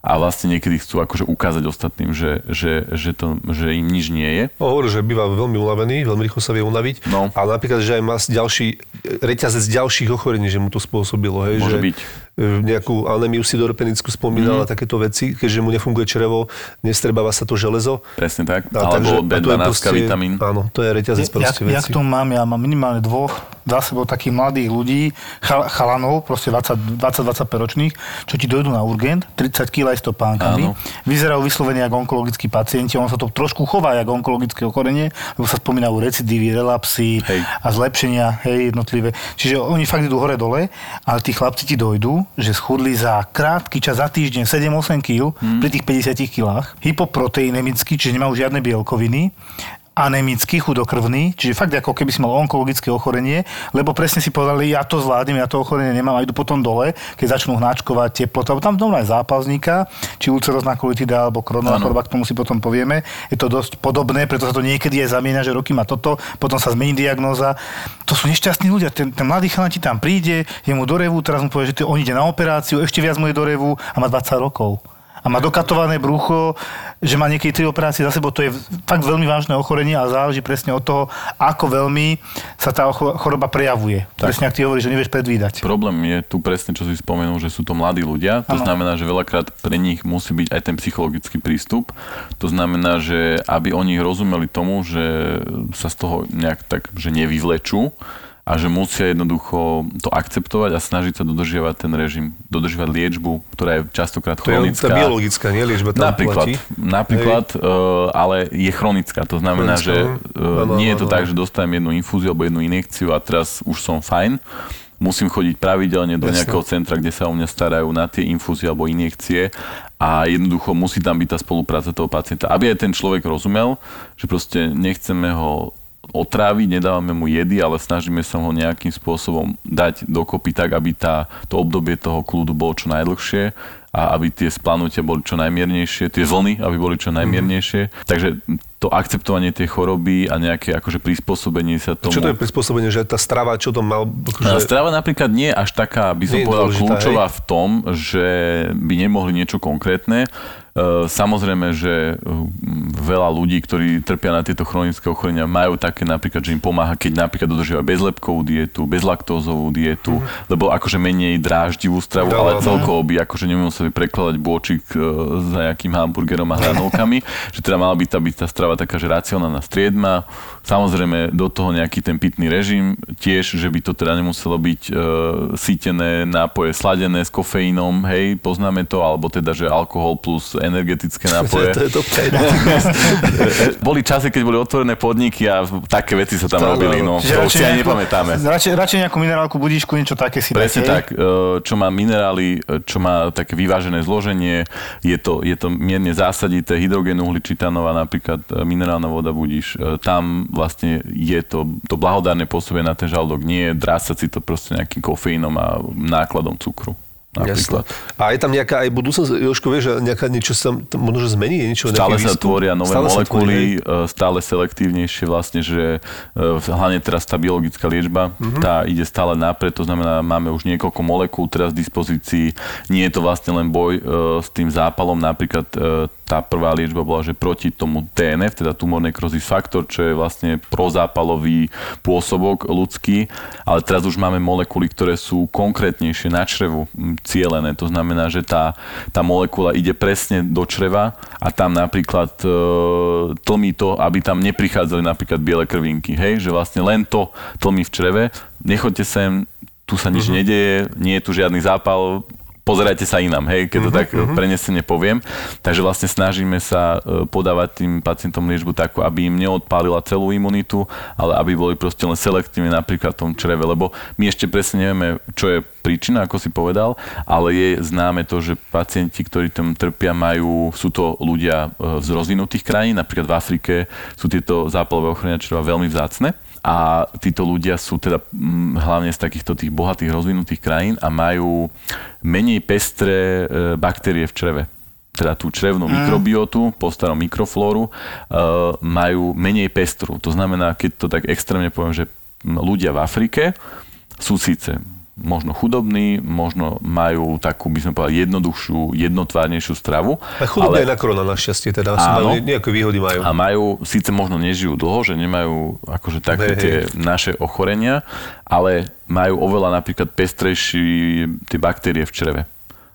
a vlastne niekedy chcú akože ukázať ostatným, že, že, že, to, že im nič nie je. Hovorí, že býva veľmi unavený, veľmi rýchlo sa vie unaviť. No. A napríklad, že aj má ďalší, reťazec ďalších ochorení, že mu to spôsobilo. Hej, Môže že, byť nejakú anemiu sidorpenickú spomínala, mm. takéto veci, keďže mu nefunguje črevo, nestrebáva sa to železo. Presne tak, a alebo B12 proste, vitamín. Áno, to je reťazec proste ja, veci. Ja tu mám, ja mám minimálne dvoch za sebou takých mladých ľudí, chal, chalanov, proste 20-25 ročných, čo ti dojdú na urgent, 30 kg aj stopánkami. Vyzerajú vyslovene ako onkologickí pacienti, on sa to trošku chová ako onkologické ochorenie, lebo sa spomínajú recidívy, relapsy hej. a zlepšenia hej, jednotlivé. Čiže oni fakt idú hore-dole, ale tí chlapci ti dojdú že schudli za krátky čas, za týždeň 7-8 kg hmm. pri tých 50 kg. Hypoproteinemický, čiže nemajú žiadne bielkoviny anemický, chudokrvný, čiže fakt ako keby si mal onkologické ochorenie, lebo presne si povedali, ja to zvládnem, ja to ochorenie nemám a idú potom dole, keď začnú hnačkovať teplotu, alebo tam doma aj zápalníka, či ulcerozná kolitida alebo kronová choroba, k tomu si potom povieme. Je to dosť podobné, preto sa to niekedy aj zamieňa, že roky má toto, potom sa zmení diagnóza. To sú nešťastní ľudia. Ten, ten mladý chalán ti tam príde, je mu do revu, teraz mu povie, že on ide na operáciu, ešte viac mu je do revu a má 20 rokov a má dokatované brucho, že má niekedy tri operácie za sebou, to je fakt veľmi vážne ochorenie a záleží presne od toho, ako veľmi sa tá choroba prejavuje. Tak. Presne ak ty hovoríš, že nevieš predvídať. Problém je tu presne, čo si spomenul, že sú to mladí ľudia. To ano. znamená, že veľakrát pre nich musí byť aj ten psychologický prístup. To znamená, že aby oni rozumeli tomu, že sa z toho nejak tak, že nevyvlečú, a že musia jednoducho to akceptovať a snažiť sa dodržiavať ten režim, dodržiavať liečbu, ktorá je častokrát chronická. To je biologická, nie liečba tam Napríklad, platí. napríklad uh, ale je chronická. To znamená, Chronická, že uh, ano, nie je to ano. tak, že dostanem jednu infúziu alebo jednu injekciu a teraz už som fajn. Musím chodiť pravidelne do Jasne. nejakého centra, kde sa o mňa starajú na tie infúzie alebo injekcie a jednoducho musí tam byť tá spolupráca toho pacienta. Aby aj ten človek rozumel, že proste nechceme ho otráviť, nedávame mu jedy, ale snažíme sa ho nejakým spôsobom dať dokopy tak, aby tá, to obdobie toho kľudu bolo čo najdlhšie a aby tie splanutia boli čo najmiernejšie, tie vlny, aby boli čo najmiernejšie. Mm. Takže to akceptovanie tej choroby a nejaké akože prispôsobenie sa tomu. Čo to je prispôsobenie, že tá strava, čo to mal? Akože... Strava napríklad nie je až taká, by som povedal, kľúčová hej? v tom, že by nemohli niečo konkrétne Samozrejme, že veľa ľudí, ktorí trpia na tieto chronické ochorenia, majú také napríklad, že im pomáha, keď napríklad dodržívajú bezlepkovú dietu, bezlaktózovú dietu, mm. lebo akože menej dráždivú stravu, no, ale celkovo by akože nemuseli prekladať bôčik za nejakým hamburgerom a hranolkami, že teda mala byť tá, byť tá strava taká, že racionálna striedma, samozrejme do toho nejaký ten pitný režim, tiež, že by to teda nemuselo byť e, sítené nápoje sladené s kofeínom, hej, poznáme to, alebo teda, že alkohol plus energetické nápoje. to je to boli časy, keď boli otvorené podniky a také veci sa tam robili, no, to si aj nepamätáme. Radšej, radšej nejakú minerálku, budíšku, niečo také si Presne dáte, tak, e, čo má minerály, e, čo má také vyvážené zloženie, je to, je to mierne zásadité, hydrogénu uhličitanová, napríklad e, minerálna voda budíš, tam vlastne je to, to blahodárne pôsobie na ten žalúdok, nie drásať si to proste nejakým kofeínom a nákladom cukru napríklad. Jasne. A je tam nejaká aj budúcnosť, Jožko, vieš, že nejaká niečo sa tam možno, že zmení? Niečo, stále sa výstup? tvoria nové stále molekuly, tvorí, e, stále selektívnejšie vlastne, že e, hlavne teraz tá biologická liečba, uh-huh. tá ide stále napred, to znamená, máme už niekoľko molekúl teraz v dispozícii, nie je to vlastne len boj uh, s tým zápalom, napríklad tá prvá liečba bola, že proti tomu TNF, teda tumor necrosis faktor, čo je vlastne prozápalový pôsobok ľudský, ale teraz už máme molekuly, ktoré sú konkrétnejšie na črevu cielené. To znamená, že tá, tá molekula ide presne do čreva a tam napríklad e, tlmí to, aby tam neprichádzali napríklad biele krvinky. Hej? Že vlastne len to tlmí v čreve. Nechoďte sem, tu sa nič uh-huh. nedeje, nie je tu žiadny zápal, pozerajte sa inám, hej, keď to uh-huh, tak uh-huh. prenesene poviem. Takže vlastne snažíme sa e, podávať tým pacientom liečbu takú, aby im neodpálila celú imunitu, ale aby boli proste len selektívne napríklad v tom čreve, lebo my ešte presne nevieme, čo je príčina, ako si povedal, ale je známe to, že pacienti, ktorí tam trpia, majú, sú to ľudia e, z rozvinutých krajín, napríklad v Afrike sú tieto zápalové ochrania čreva veľmi vzácne a títo ľudia sú teda mm, hlavne z takýchto tých bohatých rozvinutých krajín a majú menej pestré e, baktérie v čreve teda tú črevnú mm. mikrobiotu, po starom mikroflóru, uh, majú menej pestru. To znamená, keď to tak extrémne poviem, že ľudia v Afrike sú síce možno chudobní, možno majú takú, by sme povedali, jednoduchšiu, jednotvárnejšiu stravu. A chudobní ale... aj na korona našťastie, teda áno, majú, nejaké výhody majú. A majú, síce možno nežijú dlho, že nemajú akože také tie naše ochorenia, ale majú oveľa napríklad pestrejšie tie baktérie v čreve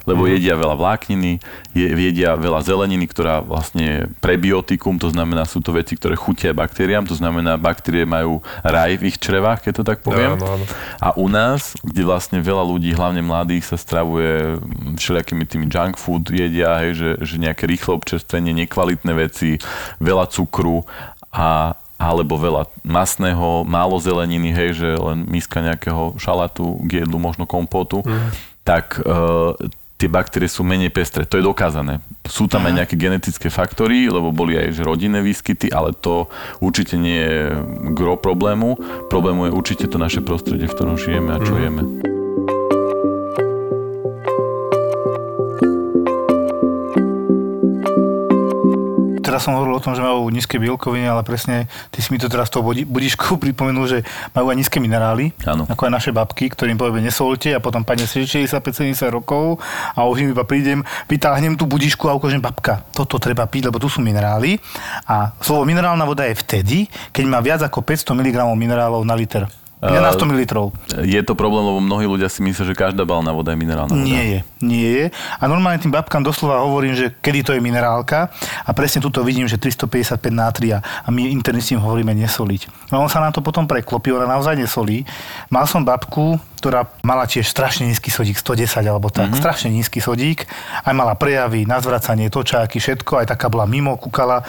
lebo mm. jedia veľa vlákniny, jedia veľa zeleniny, ktorá vlastne prebiotikum, to znamená, sú to veci, ktoré chutia baktériám, to znamená, baktérie majú raj v ich črevách, keď to tak poviem. Ja, no, no. A u nás, kde vlastne veľa ľudí, hlavne mladých, sa stravuje všelijakými tými junk food, jedia, hej, že, že nejaké rýchle občerstvenie, nekvalitné veci, veľa cukru a alebo veľa masného, málo zeleniny, hej, že len miska nejakého šalatu k jedlu, možno kompotu, mm. tak uh, tie baktérie sú menej pestré. To je dokázané. Sú tam Aha. aj nejaké genetické faktory, lebo boli aj rodinné výskyty, ale to určite nie je gro problému. Problému je určite to naše prostredie, v ktorom žijeme a čo mm. jeme. Teraz som hovoril o tom, že majú nízke bielkoviny, ale presne ty si mi to teraz toho budišku pripomenul, že majú aj nízke minerály, ano. ako aj naše babky, ktorým povieme nesolte a potom padne 65-70 rokov a už im iba prídem, vytáhnem tú budišku a ukážem babka, toto treba piť, lebo tu sú minerály. A slovo minerálna voda je vtedy, keď má viac ako 500 mg minerálov na liter. Nie na 100 ml. Je to problém, lebo mnohí ľudia si myslia, že každá balná voda je minerálna voda. Nie je, nie je. A normálne tým babkám doslova hovorím, že kedy to je minerálka a presne tuto vidím, že 355 nátria a my tým hovoríme nesoliť. No on sa na to potom preklopí, ona naozaj nesolí. Mal som babku, ktorá mala tiež strašne nízky sodík, 110 alebo tak, mm-hmm. strašne nízky sodík, aj mala prejavy, nazvracanie, točáky, všetko, aj taká bola mimo, kúkala.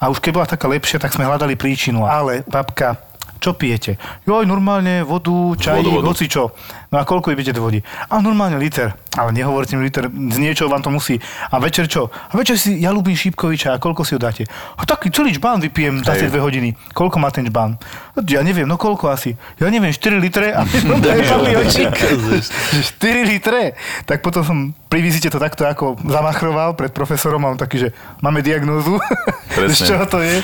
A už keď bola taká lepšia, tak sme hľadali príčinu. Ale babka čo pijete? Joj, normálne vodu, čajík, hoci čo. No a koľko pijete do vody? A normálne liter. Ale nehovorte mi liter, z niečoho vám to musí. A večer čo? A večer si, ja ľúbim šípkoviča, a koľko si ho dáte? A taký celý čbán vypijem za tie dve hodiny. Koľko má ten čbán? Ja neviem, no koľko asi? Ja neviem, 4 litre a 4 litre. Tak potom som pri vizite to takto ako zamachroval pred profesorom a on taký, že máme diagnózu. Z čoho to je?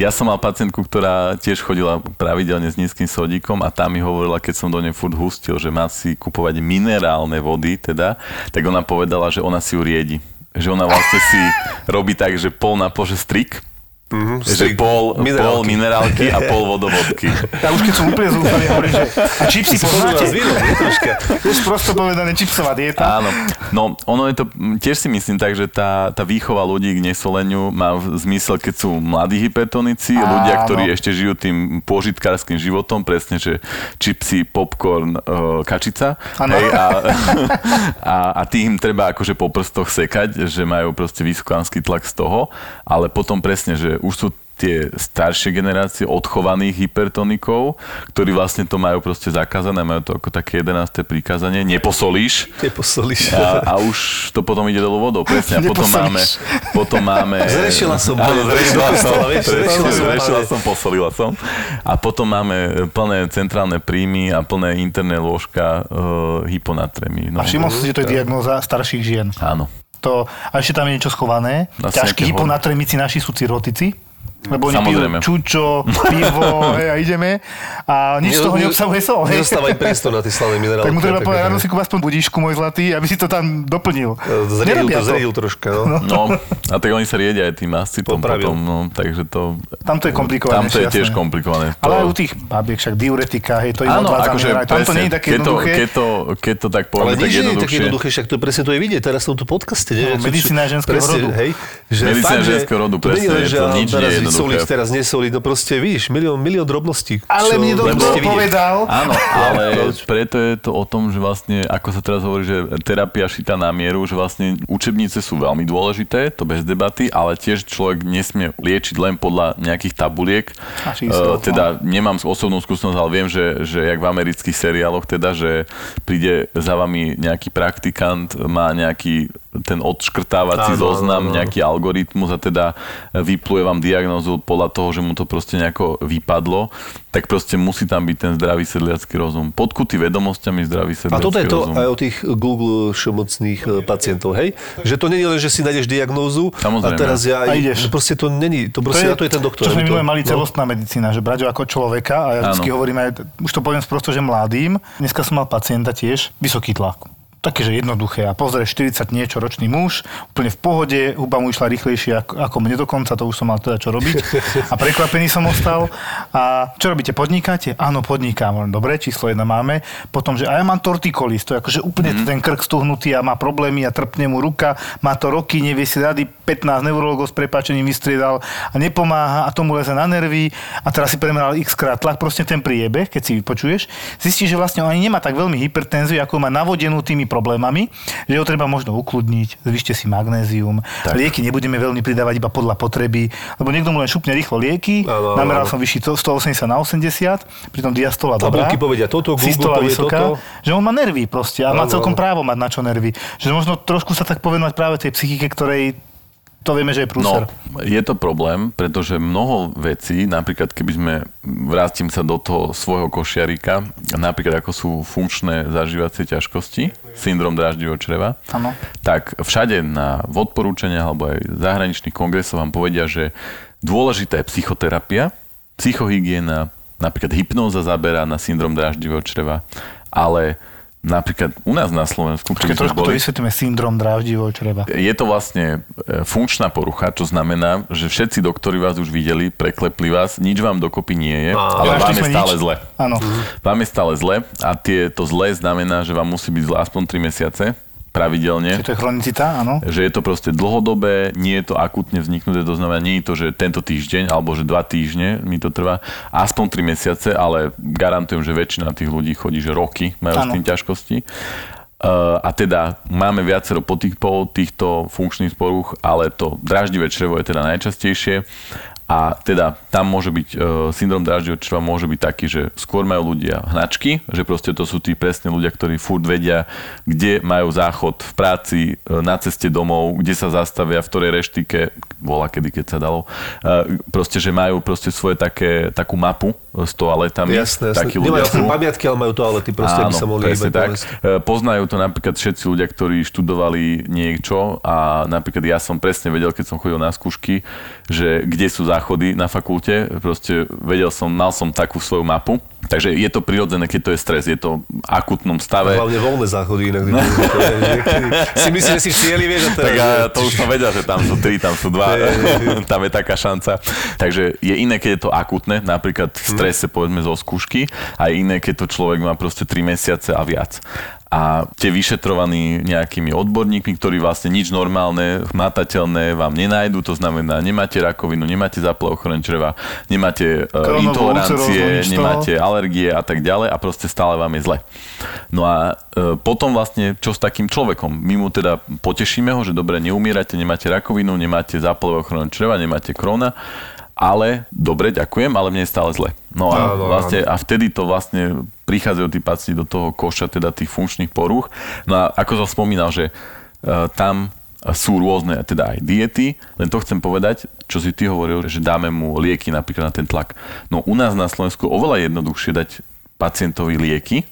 Ja som mal pacientku, ktorá tiež chodila pravidelne s nízkym sodíkom a tá mi hovorila, keď som do nej furt hustil, že má si kupovať minerálne vody, teda, tak ona povedala, že ona si ju riedi. Že ona vlastne si robí tak, že pol na pože strik, Mm-hmm, že pol minerálky. pol minerálky a pol vodovodky. Ja už keď som úplne zúfalý, hovorím, že a čipsy poznáte? Už prosto povedané čipsová dieta. Áno, no ono je to, tiež si myslím tak, že tá, tá výchova ľudí k nesoleniu má zmysel, keď sú mladí hypertonici, Áno. ľudia, ktorí ešte žijú tým požitkárským životom, presne, že čipsy, popcorn, uh, kačica. Hej, a, a, a tým treba akože po prstoch sekať, že majú proste vysokánsky tlak z toho, ale potom presne, že už sú tie staršie generácie odchovaných hypertonikov, ktorí vlastne to majú proste zakázané, majú to ako také 11. prikázanie, neposolíš. Neposolíš. A, a už to potom ide dolu vodou, presne. A potom máme, potom máme... Zrešila som. Áno, zrešila som, zrešila som, zrešila som, posolila som. A potom máme plné centrálne príjmy a plné interné lôžka uh, hyponatremy. No. A všimol si, že to je diagnóza starších žien. Áno to, a ešte tam je niečo schované. Ťažkí hyponatremici naši sú cirotici lebo oni pijú čučo, pivo hej, a ideme a nič z toho neobsahuje sol. Hej. Nedostávaj priestor na tie slavné minerálky. Tak mu treba povedať, ráno si kúpa aspoň budíšku, môj zlatý, aby si to tam doplnil. Zriedil, to, zriedil troška, no. no. no. a tak oni sa riedia aj tým mascitom potom, no, takže to... Tam to je komplikované. Tam to je tiež komplikované. To... Ale aj u tých babiek, však diuretika, hej, to je Áno, akože tam to nie je také jednoduché. Keď to, keď to tak poviem, tak jednoduchšie. Ale nie je také jednoduché, však to presne to je vidieť teraz v tomto podcaste. Medicína ženského rodu. Medicína ženského rodu, presne, to nič nie je jednoduché. teraz nesoliť, no proste vidíš, milión, milión drobností. Ale mne to povedal. Áno, ale preto je to o tom, že vlastne, ako sa teraz hovorí, že terapia šita na mieru, že vlastne učebnice sú veľmi dôležité, to bez debaty, ale tiež človek nesmie liečiť len podľa nejakých tabuliek. Uh, teda nemám osobnú skúsenosť, ale viem, že, že jak v amerických seriáloch, teda, že príde za vami nejaký praktikant, má nejaký ten odškrtávací áno, zoznam, áno, nejaký algoritmus a teda vypluje vám diagnózu podľa toho, že mu to proste nejako vypadlo, tak proste musí tam byť ten zdravý sedliacký rozum. Podkutý vedomosťami zdravý sedliacký rozum. A toto je to rozum. aj o tých Google všemocných e, pacientov, hej? Že to nie je len, že si nájdeš diagnózu Samozrejme. a teraz ja... A ideš. Proste to není, to proste to je, na to je ten doktor. Čo sme minulé mali no. celostná medicína, že brať ako človeka a ja vždy hovorím aj, už to poviem sprosto, že mladým. Dneska som mal pacienta tiež, vysoký tlak také, že jednoduché. A pozrieš 40 niečo ročný muž, úplne v pohode, huba mu išla rýchlejšie ako, ako mne dokonca, to už som mal teda čo robiť. A prekvapený som ostal. A čo robíte, podnikáte? Áno, podnikám. Dobre, číslo jedna máme. Potom, že a ja mám tortikolis, to je akože úplne mm. ten krk stuhnutý a má problémy a trpne mu ruka, má to roky, nevie si rady, 15 neurologov s prepáčením vystriedal a nepomáha a tomu leze na nervy a teraz si premeral x krát tlak, proste ten priebeh, keď si vypočuješ, zistíš, že vlastne on ani nemá tak veľmi hypertenziu, ako má navodenú tými problémami, že ho treba možno ukludniť, zvyšte si magnézium, tak. lieky nebudeme veľmi pridávať iba podľa potreby, lebo niekto mu len šupne rýchlo lieky, ano, nameral ano. som vyšší 180 na 80, pritom diastola dobrá. Tabulky povedia toto, Google povie vysoká, toto. Že on má nervy proste a ano, má celkom právo mať na čo nervy. Že možno trošku sa tak povenovať práve tej psychike, ktorej to vieme, že je prúser. No, je to problém, pretože mnoho vecí, napríklad keby sme, vrátim sa do toho svojho košiarika, napríklad ako sú funkčné zažívacie ťažkosti, syndrom dráždivého čreva, ano. tak všade na v odporúčaniach alebo aj zahraničných kongresov vám povedia, že dôležitá je psychoterapia, psychohygiena, napríklad hypnóza zaberá na syndrom dráždivého čreva, ale Napríklad u nás na Slovensku... Počkej, trošku boli, to vysvetlíme, syndrom dráždivého čreva. Je to vlastne e, funkčná porucha, čo znamená, že všetci doktori vás už videli, preklepli vás, nič vám dokopy nie je, a, ale vám je stále nič. zle. Áno. Vám je stále zle a tie, to zle znamená, že vám musí byť zle aspoň 3 mesiace pravidelne. Čiže to je chronicita, áno. Že je to proste dlhodobé, nie je to akutne vzniknuté, to znamená, nie je to, že tento týždeň alebo že dva týždne mi to trvá, aspoň 3 mesiace, ale garantujem, že väčšina tých ľudí chodí, že roky majú ano. s tým ťažkosti. Uh, a teda máme viacero potypov týchto funkčných poruch, ale to draždivé črevo je teda najčastejšie a teda tam môže byť, e, syndrom dráždivého čreva môže byť taký, že skôr majú ľudia hnačky, že proste to sú tí presne ľudia, ktorí furt vedia, kde majú záchod v práci, e, na ceste domov, kde sa zastavia, v ktorej reštike, bola kedy, keď sa dalo. E, proste, že majú proste svoje také, takú mapu s toaletami. Jasné, jasné. Takí ľudia Nemajú pamiatky, ale majú toalety, proste Áno, by sa mohli tak. Povesť. Poznajú to napríklad všetci ľudia, ktorí študovali niečo a napríklad ja som presne vedel, keď som chodil na skúšky, že kde sú záchody na fakulte, proste vedel som, mal som takú svoju mapu, Takže je to prirodzené, keď to je stres, je to v akutnom stave. Hlavne voľné záchody inak. No. si myslíš, že si v cieli, vieš, Tak ja to už som vedel, že tam sú tri, tam sú dva, tam je taká šanca. Takže je iné, keď je to akutné, napríklad v strese, povedzme, zo skúšky, a iné, keď to človek má proste 3 mesiace a viac a tie vyšetrovaní nejakými odborníkmi, ktorí vlastne nič normálne, hmatateľné vám nenájdu, to znamená, nemáte rakovinu, nemáte zápal ochrany čreva, nemáte uh, intolerancie, nemáte alergie a tak ďalej a proste stále vám je zle. No a uh, potom vlastne čo s takým človekom? My mu teda potešíme ho, že dobre, neumierate, nemáte rakovinu, nemáte zápal ochrany čreva, nemáte krona, ale dobre, ďakujem, ale mne je stále zle. No a, vlastne, a vtedy to vlastne prichádzajú tí pacienti do toho koša, teda tých funkčných porúch. No a ako som spomínal, že uh, tam sú rôzne teda aj diety, len to chcem povedať, čo si ty hovoril, že dáme mu lieky napríklad na ten tlak. No u nás na Slovensku oveľa jednoduchšie dať pacientovi lieky,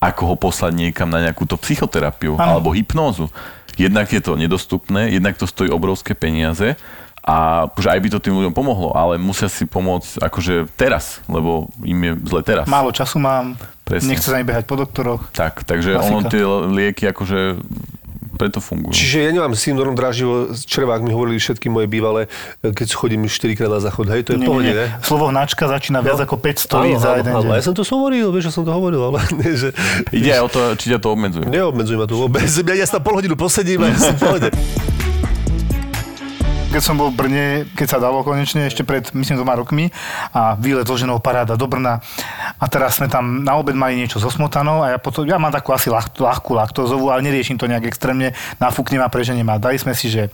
ako ho poslať niekam na nejakú to psychoterapiu ano. alebo hypnózu. Jednak je to nedostupné, jednak to stojí obrovské peniaze a že aj by to tým ľuďom pomohlo, ale musia si pomôcť akože teraz, lebo im je zle teraz. Málo času mám, Presne. nechce sa behať po doktoroch. Tak, takže Klasika. ono tie lieky akože preto fungujú. Čiže ja nemám syndrom dráživo čreva, ak mi hovorili všetky moje bývalé, keď chodím 4 krát na záchod. Hej, to je nie, pohode, nie. Slovo hnačka začína viac no. ako 5 stojí za jeden deň. Ja som to hovoril, vieš, že som to hovoril, ale nie, že... Ide aj o to, či ťa to obmedzuje. Neobmedzuje ma to vôbec. Ja, ja sa pol hodinu posedím a ja som v pohode keď som bol v Brne, keď sa dalo konečne, ešte pred, myslím, dvoma rokmi a výlet so ženou paráda do Brna. A teraz sme tam na obed mali niečo so smotanou a ja, potom, ja mám takú asi ľah, ľahkú laktózovú, ale neriešim to nejak extrémne, nafúknem a preženiem. A dali sme si, že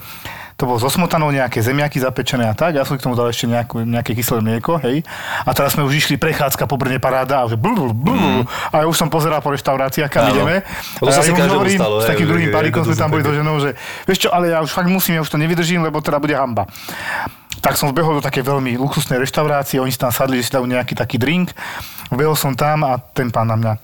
to bolo so smotanou nejaké zemiaky zapečené a tak. Ja som k tomu dal ešte nejakú, nejaké kyselé mlieko, hej. A teraz sme už išli prechádzka po Brne paráda a že blú, blú, mm. a ja už som pozeral po reštauráciách, kam ideme. To sa si hovorím, stalo, s takým druhým balíkom sme tam boli do ženou, že vieš čo, ale ja už fakt musím, ja už to nevydržím, lebo teda bude hamba tak som vbehol do také veľmi luxusnej reštaurácie, oni si tam sadli, že si dajú nejaký taký drink. Vbehol som tam a ten pán na mňa, uh,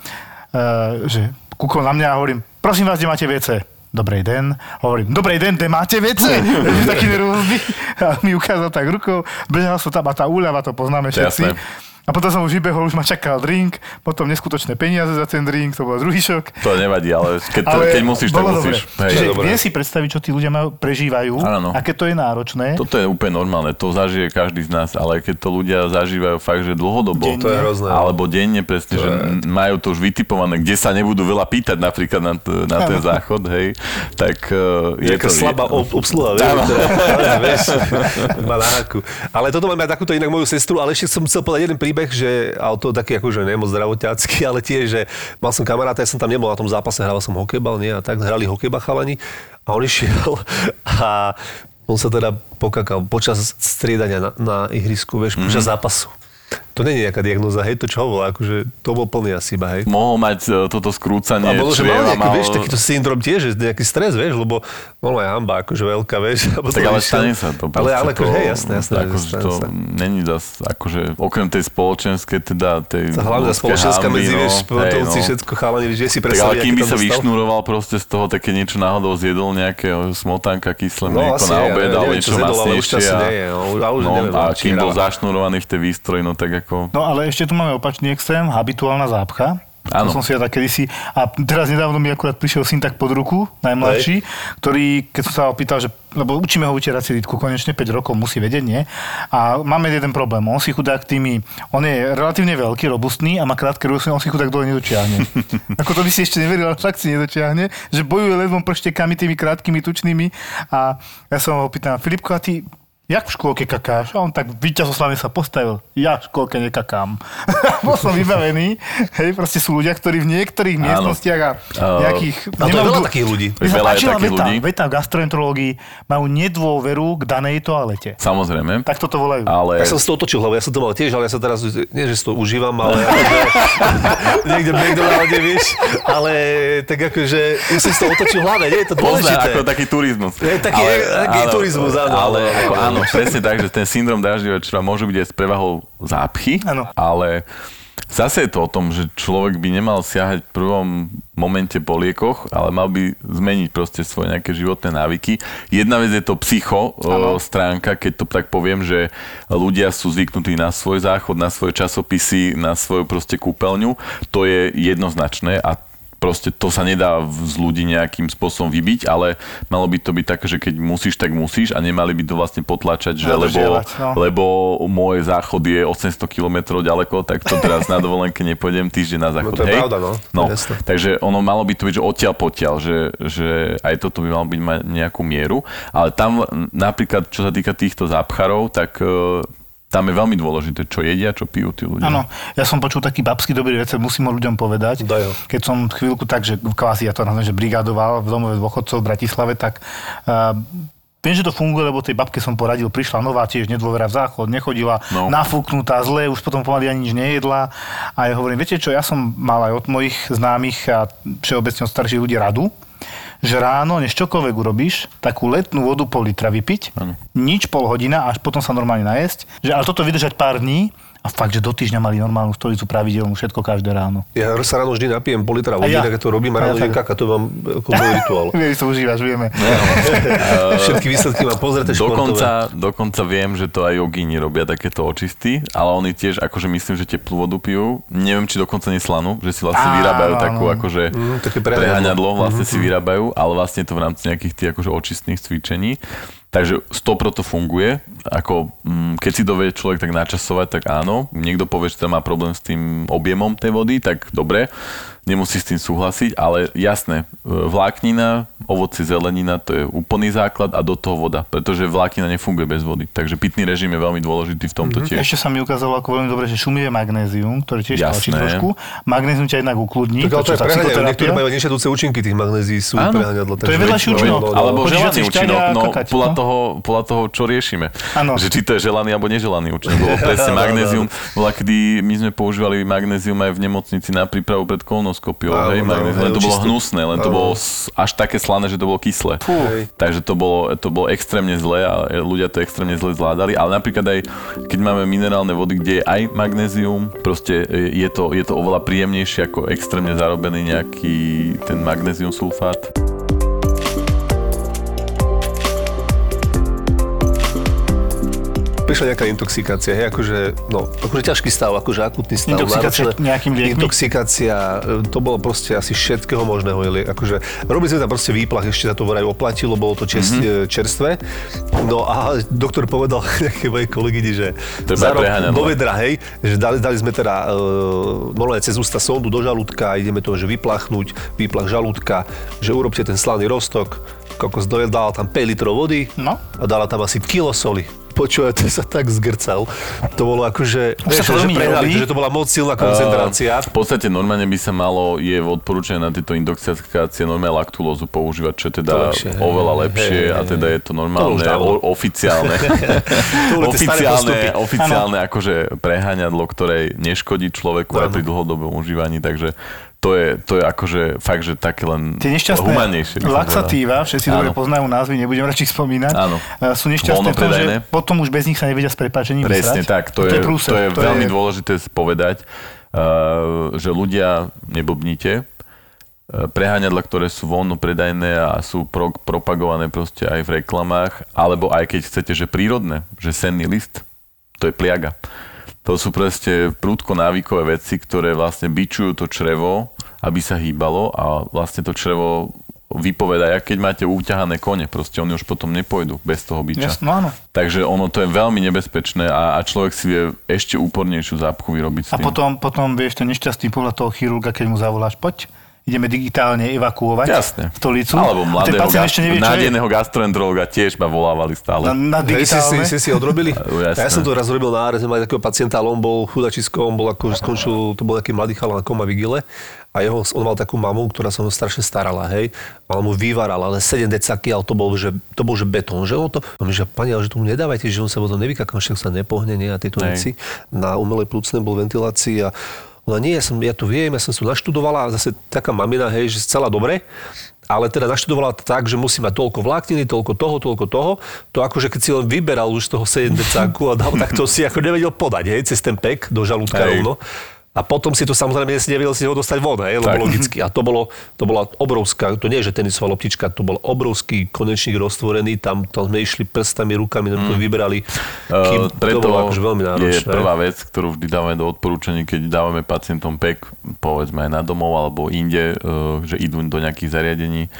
že kúkol na mňa a hovorím, prosím vás, kde máte WC? Dobrý den. Hovorím, dobrý den, kde máte vece? taký nervózny. A mi ukázal tak rukou, bežal som tam a tá úľava, to poznáme všetci. Jasné a potom som už vybehol, už ma čakal drink, potom neskutočné peniaze za ten drink, to bol druhý šok. To nevadí, ale keď, ale keď musíš, tak musíš. Hej, Čiže viem si predstaviť, čo tí ľudia majú, prežívajú, ano. aké to je náročné. Toto je úplne normálne, to zažije každý z nás, ale keď to ľudia zažívajú fakt, že dlhodobo, denne. to je hrozné. alebo denne presne, to že je... majú to už vytipované, kde sa nebudú veľa pýtať napríklad na, t- na ten záchod, hej, tak uh, je to... slabá obsluha, vieš, Ale toto máme aj takúto inak moju sestru, ale ešte som chcel povedať jeden príbeh, že ale to taký akože nemoc zdravotiacký, ale tiež, že mal som kamaráta, ja som tam nebol na tom zápase, hral som hokejbal, nie, a tak hrali hokejba chalani a on išiel a on sa teda pokakal počas striedania na, na ihrisku, vieš, mm-hmm. počas zápasu. To nie je nejaká diagnoza, hej, to čo bolo, akože to bol plný asi iba, hej. Mohol mať uh, toto skrúcanie a bolo, že mal nejaký, mal... vieš, takýto syndrom tiež, že nejaký stres, vieš, lebo aj hamba, akože veľká, vieš. Tak ale stane sa to. Ale, ale akože, hej, jasné, jasné. Akože to sa. není zas, akože, okrem tej spoločenskej, teda tej... Tá hlavná spoločenská hamby, medzi, no, vieš, sportovci, no. všetko chalani, vieš, si predstaviť, Tak ale kým by sa vyšnuroval proste z toho, také niečo náhodou zjedol, nejaké smotanka, kyslé no, mlieko na obed, ale niečo masnejšie. No, a kým bol zašnurovaný v tej výstroji, no tak ako... No ale ešte tu máme opačný extrém, habituálna zápcha. Áno. To som si ja tak kedysi. A teraz nedávno mi akurát prišiel syn tak pod ruku, najmladší, Hej. ktorý, keď som sa opýtal, že, lebo učíme ho utierať silitku, konečne 5 rokov musí vedieť, nie? A máme jeden problém. On si chudák tými, on je relatívne veľký, robustný a má krátke ruky, on si chudák dole nedočiahne. Ako to by si ešte neveril, ale fakt si nedočiahne, že bojuje ledvom prštekami tými krátkými, tučnými. A ja som ho opýtal, Filipko, a ty jak v škôlke kakáš? A on tak víťazoslavne sa postavil. Ja v škôlke nekakám. Bol som vybavený. Hej, proste sú ľudia, ktorí v niektorých Áno. miestnostiach a nejakých... To je veľa takých ľudí. Veľa je takých veta, ľudí. Veta v gastroenterológii majú nedôveru k danej toalete. Samozrejme. Tak toto volajú. Ale... Ja som si to otočil hlavu, ja som to mal tiež, ale ja sa teraz, nie že si to užívam, ale niekde McDonalde, vieš, ale tak akože, som si to otočil hlave, nie je to dôležité. Pozná, ako taký turizmus. Je, taký, ale, taký áno, turizmus, áno. Ale ako, áno, presne tak, že ten syndrom dažďového čreva môže byť aj s prevahou zápchy, ano. ale zase je to o tom, že človek by nemal siahať v prvom momente po liekoch, ale mal by zmeniť proste svoje nejaké životné návyky. Jedna vec je to psycho ano. stránka, keď to tak poviem, že ľudia sú zvyknutí na svoj záchod, na svoje časopisy, na svoju proste kúpeľňu. To je jednoznačné a proste to sa nedá z ľudí nejakým spôsobom vybiť, ale malo by to byť také, že keď musíš, tak musíš a nemali by to vlastne potlačať, že no, lebo, no. lebo môj záchod je 800 km ďaleko, tak to teraz na dovolenke nepôjdem týždeň na záchod. No to je Hej? pravda, no. no takže ono malo by to byť, že odtiaľ potiaľ, že, že aj toto by malo byť mať nejakú mieru, ale tam napríklad, čo sa týka týchto zápcharov, tak tam je veľmi dôležité, čo jedia, čo pijú tí ľudia. Áno, ja som počul taký babský dobrý recept, musím ho ľuďom povedať. Dajo. Keď som chvíľku tak, že kvázi ja to nazvem, že brigadoval v domove dôchodcov v Bratislave, tak uh, Viem, že to funguje, lebo tej babke som poradil, prišla nová, tiež nedôvera v záchod, nechodila, no. nafúknutá, zle, už potom pomaly ani nič nejedla. A ja hovorím, viete čo, ja som mal aj od mojich známych a všeobecne od starších ľudí radu, že ráno, než čokoľvek urobíš, takú letnú vodu pol litra vypiť, ano. nič pol hodina, až potom sa normálne najesť, že ale toto vydržať pár dní, a fakt, že do týždňa mali normálnu stolicu pravidelnú, všetko každé ráno. Ja sa ráno vždy napijem pol litra vody, ja. tak to robím a ráno ja, kaka, to mám ako môj rituál. Vieš, to užívaš, vieme. Všetky výsledky mám pozrieť dokonca, dokonca viem, že to aj jogíni robia takéto očisty, ale oni tiež, akože myslím, že teplú vodu pijú. Neviem, či dokonca neslanú, že si vlastne vyrábajú takú akože mm, preháňadlo, vlastne si vyrábajú, ale vlastne to v rámci nejakých tých akože očistných cvičení. Takže stopro to funguje, ako mm, keď si to vie človek tak načasovať, tak áno. Niekto povie, že má problém s tým objemom tej vody, tak dobre nemusí s tým súhlasiť, ale jasné, vláknina, ovoci, zelenina, to je úplný základ a do toho voda, pretože vláknina nefunguje bez vody. Takže pitný režim je veľmi dôležitý v tomto mm-hmm. tiež. Ešte sa mi ukázalo ako veľmi dobre, že šumivé magnézium, ktoré tiež tlačí trošku. Magnézium ťa jednak ukludní. Tak, ale to, to je preháňadlo, niektorí majú nešedúce účinky tých magnézií, sú preháňadlo. To je vedľajší účinok. No, no, Alebo želaný účinok, no podľa, toho, podľa toho, čo riešime. Ano. Že či to je želaný alebo neželaný účinok. Presne magnézium, bola, kedy my sme používali magnézium aj v nemocnici na prípravu pred kolonoskopiou áno, hej, magnét, len to bolo hnusné, len to bolo až také slané, že to bolo kyslé. Takže to bolo, to bolo extrémne zlé a ľudia to extrémne zle zvládali, ale napríklad aj keď máme minerálne vody, kde je aj magnézium, proste je to, je to oveľa príjemnejšie ako extrémne zarobený nejaký ten magnézium sulfát. Prišla nejaká intoxikácia, hej, akože, no, akože ťažký stav, akože akutný stav. Intoxikácia náročné, nejakým liekmi? Intoxikácia, e, to bolo proste asi všetkého možného. Akože, robili sme tam proste výplach, ešte sa to vraj oplatilo, bolo to čest, mm-hmm. čerstvé. No a doktor povedal nejaké mojej kolegyni, že to za rok do vedra, hej, že dali, dali sme teda uh, normálne cez ústa sondu do žalúdka, ideme to, že vyplachnúť, výplach žalúdka, že urobte ten slaný roztok, kokos dojel, tam 5 litrov vody no. a dala tam asi kilo soli. Počúvaj, to sa tak zgrcal. To bolo akože, vieš, to že, prehrali, že to bola moc silná koncentrácia. Uh, v podstate normálne by sa malo, je odporúčané na tieto intoxikácie normálne laktulózu používať, čo je teda lepšie, oveľa lepšie hej, a teda je to normálne, to o, oficiálne, oficiálne, oficiálne akože preháňadlo, ktoré neškodí človeku aj pri dlhodobom užívaní, takže to je, to je akože fakt, že také len Tie nešťastné humanejšie. laxatíva, všetci dobre poznajú názvy, nebudem radšej spomínať, Áno. sú nešťastné to, že potom už bez nich sa nevedia s prepáčením Presne vysrať. tak, to, to je, je, prúse, to je to veľmi je... dôležité povedať, uh, že ľudia, neblbnite, uh, preháňadla, ktoré sú voľno predajné a sú pro, propagované proste aj v reklamách, alebo aj keď chcete, že prírodné, že senný list, to je pliaga. To sú proste prúdko návykové veci, ktoré vlastne bičujú to črevo, aby sa hýbalo a vlastne to črevo vypoveda, keď máte uťahané kone, proste oni už potom nepôjdu bez toho biča. Jasno, áno. Takže ono to je veľmi nebezpečné a, a človek si vie ešte úpornejšiu zápchu vyrobiť. A potom, potom vieš ten nešťastný pohľad toho chirurga, keď mu zavoláš, poď, ideme digitálne evakuovať Jasne. stolicu. Alebo mladého, ga- ešte nevie, nádejného gastroenterologa tiež ma volávali stále. Na, na digitálne? Si, si, si odrobili? ja som to raz robil na áre, sme mali takého pacienta, ale on bol chudačisko, on bol ako, skončil, to bol taký mladý na koma vigile a jeho, on mal takú mamu, ktorá sa ho strašne starala, hej. Mala mu vyvarala, ale 7 decaky, ale to bol, že, to bol, že betón, že on to, on že pani, ale že tomu nedávajte, že on sa potom nevykakám, však sa nepohne, nie, a tieto veci. Na umelej plúcnej bol ventilácii a ona nie, ja, som, ja to viem, ja som to naštudovala zase taká mamina, hej, že celá dobre, ale teda naštudovala tak, že musí mať toľko vlákniny, toľko toho, toľko toho. To akože keď si len vyberal už toho 7 decáku a dal, tak to si ako nevedel podať, hej, cez ten pek do žalúdka rovno. A potom si to samozrejme nevedel si ho dostať von, hej, lebo logicky. A to, bolo, to bola obrovská, to nie je, že tenisová loptička, to bol obrovský konečník roztvorený, tam, tam sme išli prstami, rukami, mm. to vyberali. Kým, uh, preto to bolo akože veľmi náročné. je prvá vec, ktorú vždy dávame do odporúčaní, keď dávame pacientom PEK, povedzme aj na domov alebo inde, uh, že idú do nejakých zariadení,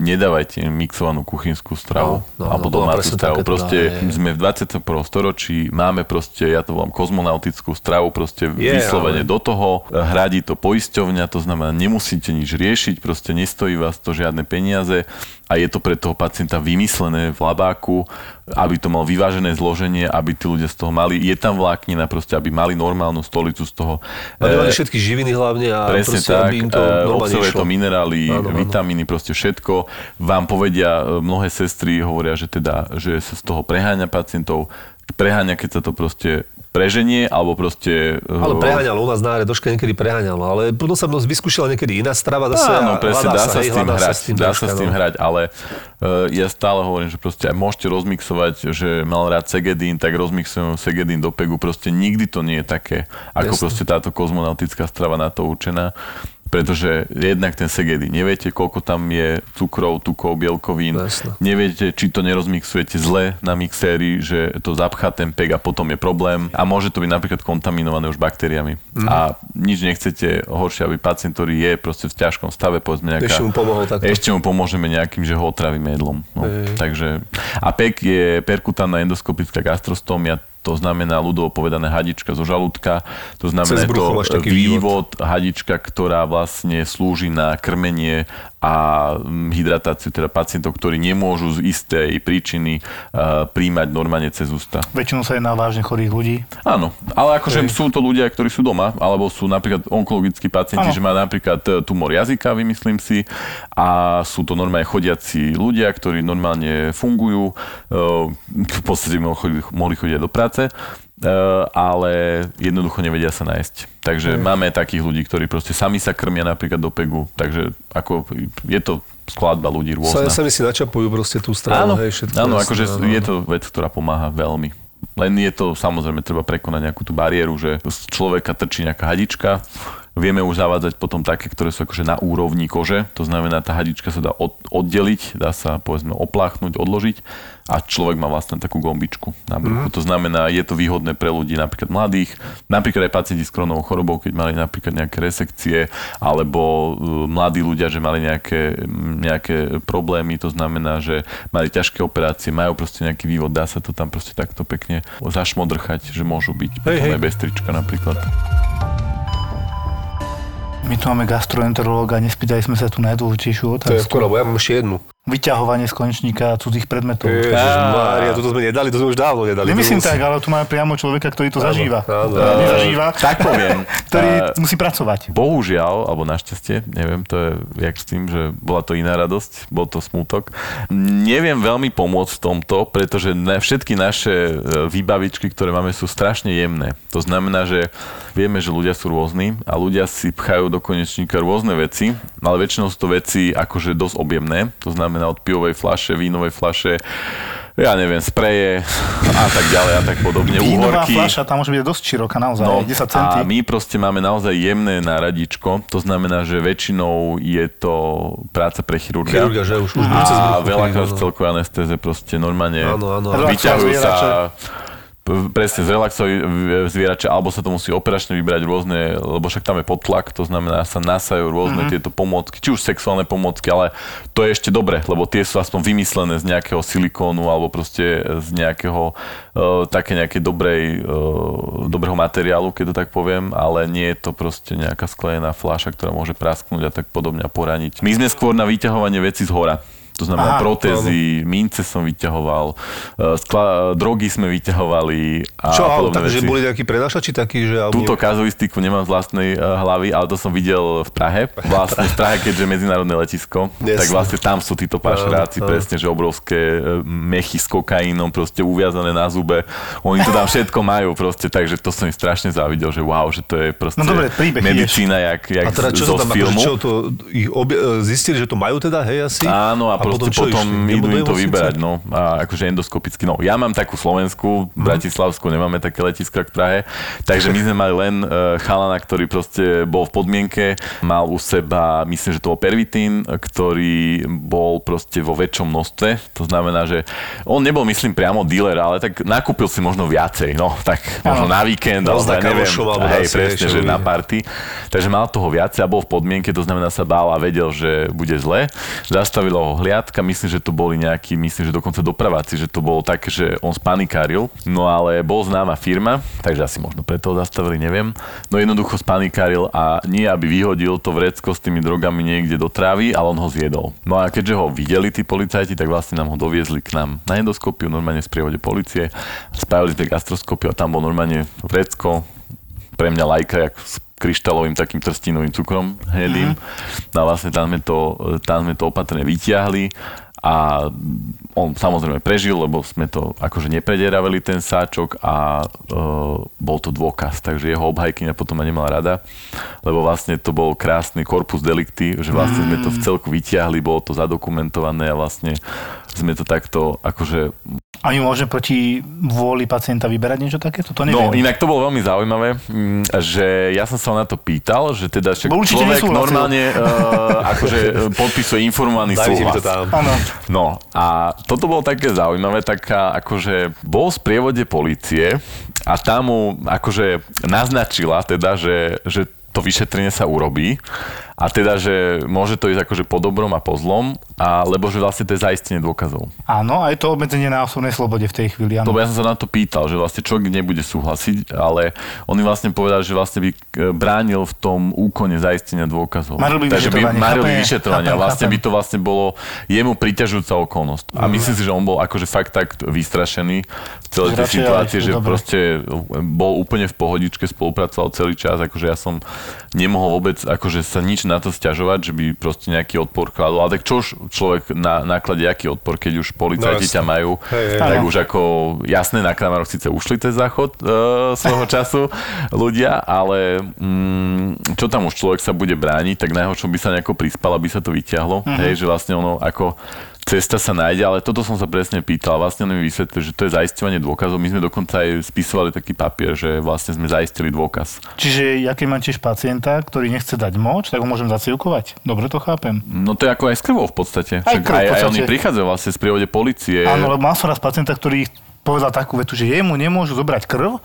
nedávajte mixovanú kuchynskú stravu no, no, alebo no, domácu stravu. Proste je. sme v 21. storočí, máme proste, ja to volám kozmonautickú stravu, proste je, vyslovene ale... do toho, hradí to poisťovňa, to znamená, nemusíte nič riešiť, proste nestojí vás to žiadne peniaze a je to pre toho pacienta vymyslené v labáku, aby to mal vyvážené zloženie, aby tí ľudia z toho mali, je tam vláknina proste, aby mali normálnu stolicu z toho. Aby mali všetky živiny hlavne a presne proste, tak, aby im to obsahuje to minerály, áno, vitamíny, proste všetko. Vám povedia, e, mnohé sestry hovoria, že teda, že sa z toho preháňa pacientov, preháňa, keď sa to proste preženie, alebo proste... Ale eh, preháňal u nás na doška niekedy preháňal, ale potom sa vyskúšala niekedy iná strava zase. Áno, presne, dá sa, s tým hrať, s tým dá sa s tým no. hrať, ale uh, ja stále hovorím, že proste aj môžete rozmixovať, že mal rád segedín, tak rozmixujem segedín do pegu, proste nikdy to nie je také, ako Jasne. proste táto kozmonautická strava na to určená pretože jednak ten segedy, neviete, koľko tam je cukrov, tukov, bielkovín, Jasne. neviete, či to nerozmixujete zle na mixéri, že to zapchá ten pek a potom je problém a môže to byť napríklad kontaminované už baktériami. Mm. A nič nechcete horšie, aby pacient, ktorý je proste v ťažkom stave, povedzme nejaká... Ešte mu pomohol takto. Ešte mu pomôžeme nejakým, že ho otravíme jedlom. No. Takže, a pek je perkutánna endoskopická gastrostómia, to znamená ľudovo povedané hadička zo žalúdka, to znamená to vývod, hadička, ktorá vlastne slúži na krmenie a mm, hydratáciu teda pacientov, ktorí nemôžu z istej príčiny uh, príjmať normálne cez ústa. Väčšinou sa jedná vážne chorých ľudí. Áno, ale akože Hej. sú to ľudia, ktorí sú doma, alebo sú napríklad onkologickí pacienti, ano. že má napríklad e, tumor jazyka, vymyslím si, a sú to normálne chodiaci ľudia, ktorí normálne fungujú, uh, v podstate mohli chodiť do práce, ale jednoducho nevedia sa nájsť. Takže mm. máme takých ľudí, ktorí proste sami sa krmia napríklad do pegu, takže ako je to skladba ľudí rôzna. Sami si načapujú proste tú stranu. Áno, hej, áno akože áno, je to vec, ktorá pomáha veľmi. Len je to, samozrejme, treba prekonať nejakú tú bariéru, že z človeka trčí nejaká hadička, Vieme už zavádzať potom také, ktoré sú akože na úrovni kože, to znamená, tá hadička sa dá oddeliť, dá sa povedzme opláchnuť, odložiť a človek má vlastne takú gombičku na bruchu. Mm. To znamená, je to výhodné pre ľudí napríklad mladých, napríklad aj pacienti s kronovou chorobou, keď mali napríklad nejaké resekcie, alebo uh, mladí ľudia, že mali nejaké, nejaké problémy, to znamená, že mali ťažké operácie, majú proste nejaký vývod, dá sa to tam proste takto pekne zašmodrchať, že môžu byť hej, hej. aj bez trička napríklad. My tu máme gastroenterológa, nespýtali sme sa tu najdôležitejšiu otázku. To je skoro, ja mám ešte jednu vyťahovanie z konečníka cudzích predmetov. Ježišmária, toto sme nedali, to sme už dávno nedali. Nemyslím tak, ale tu máme priamo človeka, ktorý to áno, zažíva. Áno, áno. Nezažíva. Tak poviem. ktorý uh, musí pracovať. Bohužiaľ, alebo našťastie, neviem, to je jak s tým, že bola to iná radosť, bol to smútok. Neviem veľmi pomôcť v tomto, pretože na všetky naše e, výbavičky, ktoré máme, sú strašne jemné. To znamená, že vieme, že ľudia sú rôzni a ľudia si pchajú do konečníka rôzne veci, ale väčšinou sú to veci akože dosť objemné. To znamená, znamená od pivovej flaše, vínovej flaše, ja neviem, spreje a tak ďalej a tak podobne. Vínová uhorky. fľaša, tam môže byť dosť široká, naozaj, no, 10 centy. A my proste máme naozaj jemné náradičko, to znamená, že väčšinou je to práca pre chirurga. Chirurga, že už, už A veľakrát v celkovej anestéze proste normálne áno, áno, vyťahujú sa presne zrelaxovať zvierače, alebo sa to musí operačne vybrať rôzne, lebo však tam je podtlak, to znamená, sa nasajú rôzne mm-hmm. tieto pomôcky, či už sexuálne pomôcky, ale to je ešte dobre, lebo tie sú aspoň vymyslené z nejakého silikónu alebo proste z nejakého uh, také nejakej dobrej, uh, dobrého materiálu, keď to tak poviem, ale nie je to proste nejaká sklenená fľaša, ktorá môže prasknúť a tak podobne a poraniť. My sme skôr na vyťahovanie veci z hora to znamená Aha, protézy, to... mince som vyťahoval, e, skla, drogy sme vyťahovali a Čo, ale takže boli nejakí prenašači takí, že... Túto kazuistiku nemám z vlastnej uh, hlavy, ale to som videl v Prahe. Vlastne v Prahe, keďže medzinárodné letisko, yes. tak vlastne tam sú títo pašeráci, presne, že obrovské e, mechy s kokaínom, proste uviazané na zube. Oni to tam všetko majú proste, takže to som im strašne závidel, že wow, že to je proste no, dobre, medicína, jak, jak a teda, čo zo tam, akože filmu. Čo to, ich obie, zistili, že to majú teda, hej, asi? Áno, a proste potom, potom idú im to vyberať, no, a akože endoskopicky. No, ja mám takú Slovensku, v mhm. Bratislavsku nemáme také letiska k Prahe, takže my sme mali len uh, chalana, ktorý proste bol v podmienke, mal u seba, myslím, že to bol pervitín, ktorý bol proste vo väčšom množstve, to znamená, že on nebol, myslím, priamo dealer, ale tak nakúpil si možno viacej, no, tak možno na víkend, ale ja neviem, hej, presne, že na party. Takže mal toho viacej a bol v podmienke, to znamená sa bál a vedel, že bude zle. Zastavilo ho hliadka, myslím, že to boli nejakí, myslím, že dokonca dopraváci, že to bolo tak, že on spanikáril, no ale bol známa firma, takže asi možno preto ho zastavili, neviem. No jednoducho spanikáril a nie aby vyhodil to vrecko s tými drogami niekde do trávy, ale on ho zjedol. No a keďže ho videli tí policajti, tak vlastne nám ho doviezli k nám na endoskopiu, normálne v sprievode policie, spájali tie gastroskopiu a tam bol normálne vrecko, pre mňa lajka, jak kryštálovým takým trstinovým cukrom hnedým. Mm-hmm. No a vlastne tam sme to, tam sme to opatrne vyťahli a on samozrejme prežil, lebo sme to akože nepredieravali ten sáčok a e, bol to dôkaz, takže jeho obhajkyňa potom ma nemala rada, lebo vlastne to bol krásny korpus delikty, že vlastne sme to v celku vyťahli, bolo to zadokumentované a vlastne sme to takto akože a my môžeme proti vôli pacienta vyberať niečo takéto? To neviem. No, inak to bolo veľmi zaujímavé, mm, že ja som sa na to pýtal, že teda však človek normálne uh, akože podpisuje informovaný súhlas. No a toto bolo také zaujímavé, taká akože bol v prievode policie a tam mu akože naznačila teda, že, že to vyšetrenie sa urobí a teda, že môže to ísť akože po dobrom a po zlom, a, lebo že vlastne to je zaistenie dôkazov. Áno, a je to obmedzenie na osobnej slobode v tej chvíli. Áno. To ja som sa na to pýtal, že vlastne človek nebude súhlasiť, ale oni vlastne povedali, že vlastne by e, bránil v tom úkone zaistenia dôkazov. Maril by Takže by maril by vyšetrovanie. Chápem, vlastne chápem. by to vlastne bolo jemu priťažujúca okolnosť. A mm. myslím si, že on bol akože fakt tak vystrašený v celej tej situácii, že dobre. proste bol úplne v pohodičke, spolupracoval celý čas, akože ja som nemohol vôbec akože sa nič na to stiažovať, že by proste nejaký odpor kladol. Ale tak čo už človek na náklade, aký odpor, keď už policajti no, ťa majú, hej, hej, tak hej. už ako jasné, na Kramaroch síce ušli ten záchod uh, svojho času ľudia, ale mm, čo tam už človek sa bude brániť, tak najhoršom by sa nejako prispal, aby sa to vyťahlo. Uh-huh. Hej, že vlastne ono ako cesta sa nájde, ale toto som sa presne pýtal. Vlastne mi vysvetlil, že to je zaisťovanie dôkazov. My sme dokonca aj spisovali taký papier, že vlastne sme zaistili dôkaz. Čiže ja keď mám tiež pacienta, ktorý nechce dať moč, tak ho môžem zacievkovať. Dobre to chápem. No to je ako aj s krvou v podstate. Aj, krv, aj, v podstate. aj oni prichádzajú vlastne z prívode policie. Áno, lebo mám som raz pacienta, ktorý povedal takú vetu, že jemu nemôžu zobrať krv,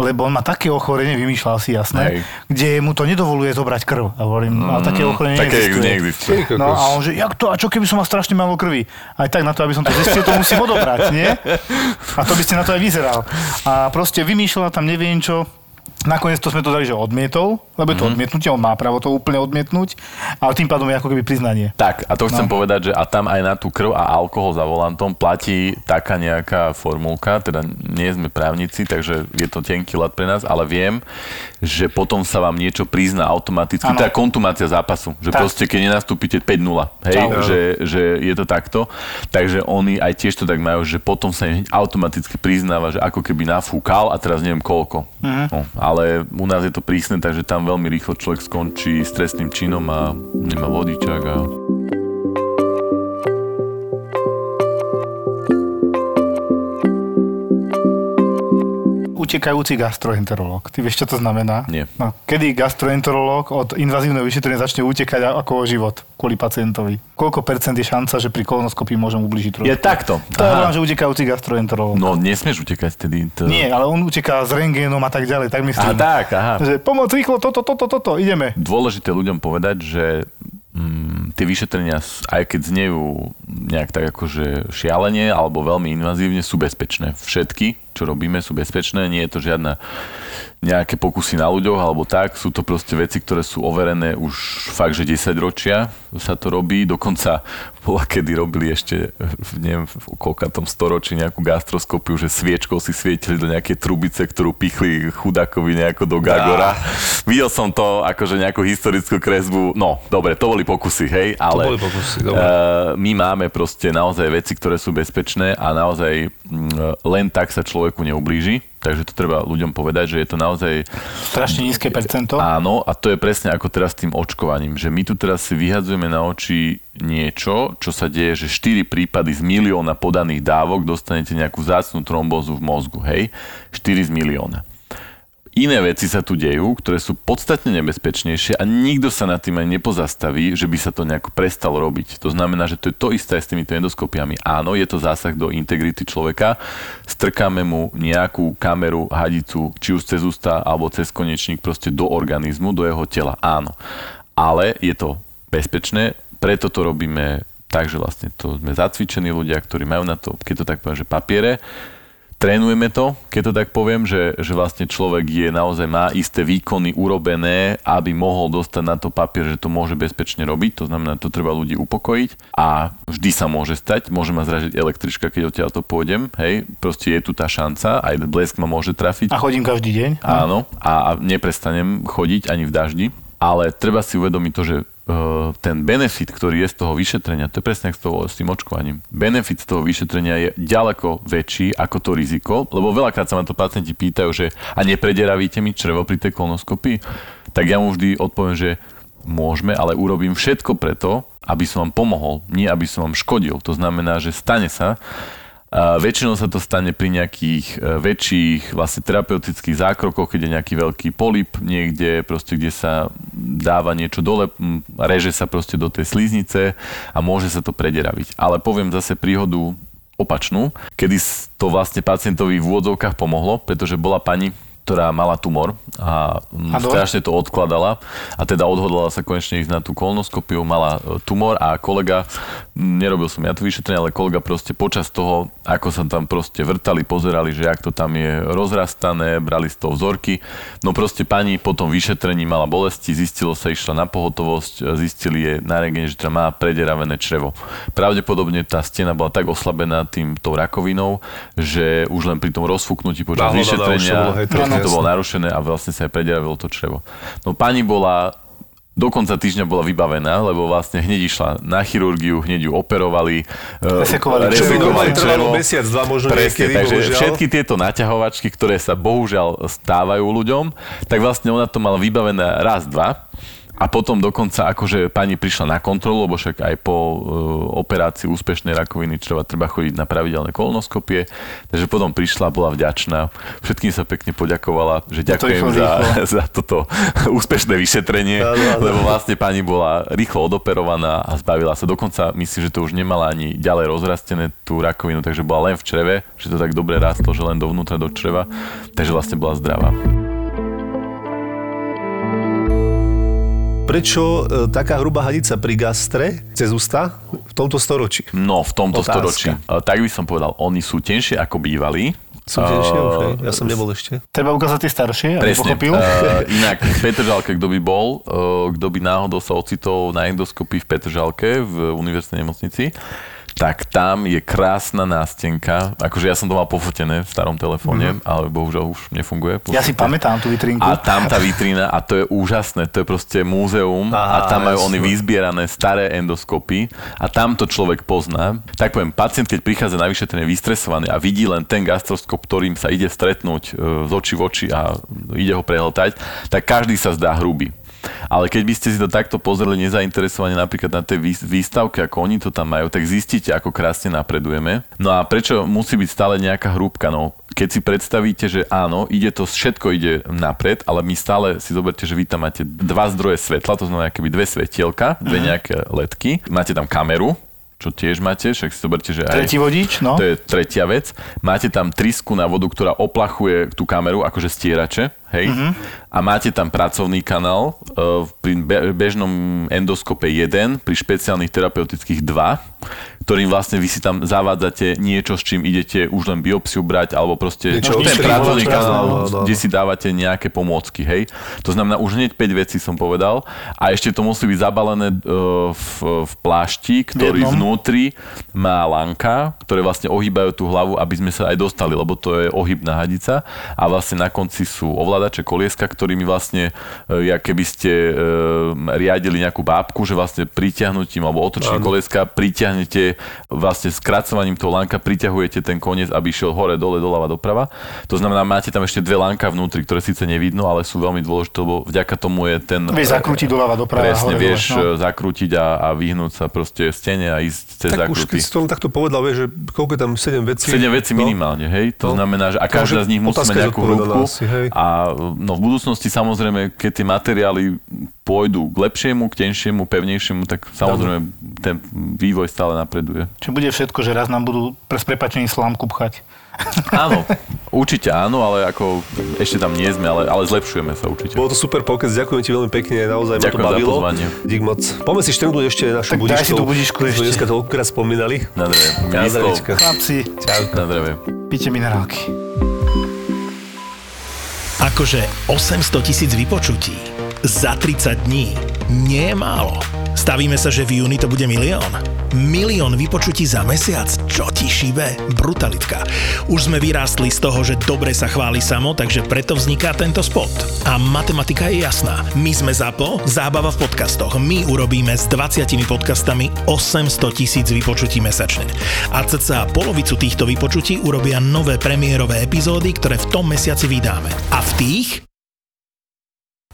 lebo on má také ochorenie, vymýšľal si jasné, Hej. kde mu to nedovoluje zobrať krv. A hovorím, mm, ale také ochorenie také neexistuje. neexistuje. No a on že, jak to, a čo keby som mal strašne málo krvi? Aj tak na to, aby som to zistil, to musím odobrať, nie? A to by ste na to aj vyzeral. A proste vymýšľal tam neviem čo, Nakoniec to sme to dali, že odmietol, lebo je to mm-hmm. odmietnutie, on má právo to úplne odmietnúť, ale tým pádom je ako keby priznanie. Tak, a to chcem no. povedať, že a tam aj na tú krv a alkohol za volantom platí taká nejaká formulka, teda nie sme právnici, takže je to tenký lat pre nás, ale viem, že potom sa vám niečo prizná automaticky, ano. teda kontumácia zápasu, že tak. proste keď nenastúpite 5-0, hej, že, že je to takto, takže oni aj tiež to tak majú, že potom sa automaticky priznáva, že ako keby nafúkal a teraz neviem koľko. Mm-hmm. No, ale u nás je to prísne, takže tam veľmi rýchlo človek skončí s trestným činom a nemá vodičák a utekajúci gastroenterológ. Ty vieš, čo to znamená? Nie. No, kedy gastroenterológ od invazívneho vyšetrenia začne utekať ako o život kvôli pacientovi? Koľko percent je šanca, že pri kolonoskopii môžem ubližiť trošku? Je takto. To je len, že utekajúci gastroenterológ. No, nesmieš utekať tedy. To... Nie, ale on uteká s rengénom a tak ďalej, tak myslím. A tak, aha. Že pomoc rýchlo, toto, toto, toto, ideme. Dôležité ľuďom povedať, že mm, tie vyšetrenia, aj keď znejú nejak tak akože šialenie alebo veľmi invazívne, sú bezpečné. Všetky, čo robíme, sú bezpečné. Nie je to žiadna nejaké pokusy na ľuďoch alebo tak. Sú to proste veci, ktoré sú overené už fakt, že 10 ročia sa to robí. Dokonca bola, kedy robili ešte, neviem, v koľkatom storočí nejakú gastroskopiu, že sviečkou si svietili do nejakej trubice, ktorú pichli chudákovi nejako do Gagora. Dá. Videl som to akože nejakú historickú kresbu. No, dobre, to boli pokusy, hej, ale to boli pokusy, dobre. Uh, my máme proste naozaj veci, ktoré sú bezpečné a naozaj mm, len tak sa človek človeku neublíži. Takže to treba ľuďom povedať, že je to naozaj... Strašne nízke percento. Áno, a to je presne ako teraz s tým očkovaním, že my tu teraz si vyhadzujeme na oči niečo, čo sa deje, že 4 prípady z milióna podaných dávok dostanete nejakú zácnú trombózu v mozgu, hej? 4 z milióna iné veci sa tu dejú, ktoré sú podstatne nebezpečnejšie a nikto sa nad tým aj nepozastaví, že by sa to nejako prestalo robiť. To znamená, že to je to isté s týmito endoskopiami. Áno, je to zásah do integrity človeka, strkáme mu nejakú kameru, hadicu, či už cez ústa alebo cez konečník proste do organizmu, do jeho tela. Áno. Ale je to bezpečné, preto to robíme tak, že vlastne to sme zacvičení ľudia, ktorí majú na to, keď to tak poviem, že papiere, trénujeme to, keď to tak poviem, že, že vlastne človek je naozaj má isté výkony urobené, aby mohol dostať na to papier, že to môže bezpečne robiť. To znamená, to treba ľudí upokojiť a vždy sa môže stať. Môže ma zražiť električka, keď odtiaľ to pôjdem. Hej, proste je tu tá šanca, aj blesk ma môže trafiť. A chodím každý deň. Áno, a, a neprestanem chodiť ani v daždi. Ale treba si uvedomiť to, že ten benefit, ktorý je z toho vyšetrenia, to je presne s, toho, s tým očkovaním, benefit z toho vyšetrenia je ďaleko väčší ako to riziko, lebo veľakrát sa ma to pacienti pýtajú, že a neprederavíte mi črevo pri tej kolonoskopii, tak ja mu vždy odpoviem, že môžeme, ale urobím všetko preto, aby som vám pomohol, nie aby som vám škodil. To znamená, že stane sa, a väčšinou sa to stane pri nejakých e, väčších vlastne terapeutických zákrokoch, keď je nejaký veľký polip niekde, proste, kde sa dáva niečo dole, reže sa proste do tej sliznice a môže sa to prederaviť. Ale poviem zase príhodu opačnú, kedy to vlastne pacientovi v úvodzovkách pomohlo, pretože bola pani, ktorá mala tumor a, a strašne to odkladala a teda odhodlala sa konečne ísť na tú kolonoskopiu, mala e, tumor a kolega, nerobil som ja tu vyšetrenie, ale kolega proste počas toho, ako sa tam proste vrtali, pozerali, že jak to tam je rozrastané, brali z toho vzorky, no proste pani po tom vyšetrení mala bolesti, zistilo sa, išla na pohotovosť, zistili je na rengene, že teda má prederavené črevo. Pravdepodobne tá stena bola tak oslabená tým tou rakovinou, že už len pri tom rozfúknutí počas vyšetrenia to bolo narušené a vlastne sa aj prediavilo to črevo. No pani bola do konca týždňa bola vybavená, lebo vlastne hneď išla na chirurgiu, hneď ju operovali. E, resekovali, črevo. mesiac, dva možno Presne, niekedy, takže bohužiaľ. všetky tieto naťahovačky, ktoré sa bohužiaľ stávajú ľuďom, tak vlastne ona to mala vybavené raz, dva a potom dokonca akože pani prišla na kontrolu, lebo však aj po uh, operácii úspešnej rakoviny treba, treba chodiť na pravidelné kolonoskopie. Takže potom prišla, bola vďačná. Všetkým sa pekne poďakovala, že ďakujem to za, za toto úspešné vyšetrenie, ja, ja, ja. lebo vlastne pani bola rýchlo odoperovaná a zbavila sa. Dokonca myslím, že to už nemala ani ďalej rozrastené tú rakovinu, takže bola len v čreve, že to tak dobre rástlo, že len dovnútra do čreva, takže vlastne bola zdravá. Prečo e, taká hrubá hadica pri gastre cez ústa v tomto storočí? No, v tomto Otázka. storočí. E, tak by som povedal, oni sú tenšie ako bývali. Sú tenšie uh, už, hej. Ja som nebol ešte. Treba ukázať tie staršie, aby Presne. pochopil. Uh, inak v Petržalke, kto by bol, uh, kto by náhodou sa ocitol na endoskopii v Petržalke v univerzitnej nemocnici, tak tam je krásna nástenka. Akože ja som to mal pofotené v starom telefóne, mm-hmm. ale bohužiaľ už nefunguje. Ja si pamätám tú vitrínku. A tam tá vitrína, a to je úžasné, to je proste múzeum Aha, a tam majú oni vyzbierané staré endoskopy a tam to človek pozná. Tak poviem, pacient, keď prichádza na vyšetrenie vystresovaný a vidí len ten gastroskop, ktorým sa ide stretnúť e, z oči v oči a ide ho prehltať, tak každý sa zdá hrubý. Ale keď by ste si to takto pozreli nezainteresovane napríklad na tej výstavke, ako oni to tam majú, tak zistíte, ako krásne napredujeme. No a prečo musí byť stále nejaká hrúbka? No, keď si predstavíte, že áno, ide to, všetko ide napred, ale my stále si zoberte, že vy tam máte dva zdroje svetla, to znamená keby dve svetielka, dve mhm. nejaké ledky, máte tam kameru, čo tiež máte, však si zoberte, že aj... Tretí vodič, no. To je tretia vec. Máte tam trysku na vodu, ktorá oplachuje tú kameru, akože stierače, hej? Mm-hmm. A máte tam pracovný kanál, uh, pri bežnom endoskope 1, pri špeciálnych terapeutických 2 ktorým vlastne vy si tam zavádzate niečo, s čím idete už len biopsiu brať, alebo proste niečo ten pracovný kanál, no, kde si dávate nejaké pomôcky, hej. To znamená, už hneď 5 vecí som povedal a ešte to musí byť zabalené uh, v, v plášti, ktorý vnútri má lanka, ktoré vlastne ohýbajú tú hlavu, aby sme sa aj dostali, lebo to je ohybná hadica a vlastne na konci sú ovládače kolieska, ktorými vlastne, e, ja keby ste e, riadili nejakú bábku, že vlastne pritiahnutím alebo otočením kolieska pritiahnete vlastne skracovaním toho lánka priťahujete ten koniec, aby išiel hore, dole, doľava, doprava. To znamená, máte tam ešte dve lánka vnútri, ktoré síce nevidno, ale sú veľmi dôležité, lebo vďaka tomu je ten... Vieš zakrútiť doľava, doprava. Presne, hore, vieš no. zakrútiť a, a vyhnúť sa proste stene a ísť cez tak zakrúty. už keď si to takto povedal, vieš, že koľko je tam 7 vecí. 7 vecí no. minimálne, hej? To no. znamená, že a každá z nich musí mať nejakú hrúbku. A no v budúcnosti samozrejme, keď tie materiály pôjdu k lepšiemu, k tenšiemu, pevnejšiemu, tak samozrejme ten vývoj stále napreduje. Čo bude všetko, že raz nám budú pre prepačení slámku pchať. Áno, určite áno, ale ako ešte tam nie sme, ale, ale zlepšujeme sa určite. Bolo to super pokec, ďakujem ti veľmi pekne, naozaj ďakujem ma to bavilo. Za pozvanie. Dík moc. Poďme si štendnúť ešte našu tak budičku. si tú budičku ešte. dneska toľkokrát spomínali. Na zdravie. Chlapci. Čau. Na zdravie. Píte minerálky. Akože 800 tisíc vypočutí za 30 dní nie je málo. Stavíme sa, že v júni to bude milión. Milión vypočutí za mesiac? Čo ti šíbe? Brutalitka. Už sme vyrástli z toho, že dobre sa chváli samo, takže preto vzniká tento spot. A matematika je jasná. My sme ZAPO, zábava v podcastoch. My urobíme s 20 podcastami 800 tisíc vypočutí mesačne. A cca polovicu týchto vypočutí urobia nové premiérové epizódy, ktoré v tom mesiaci vydáme. A v tých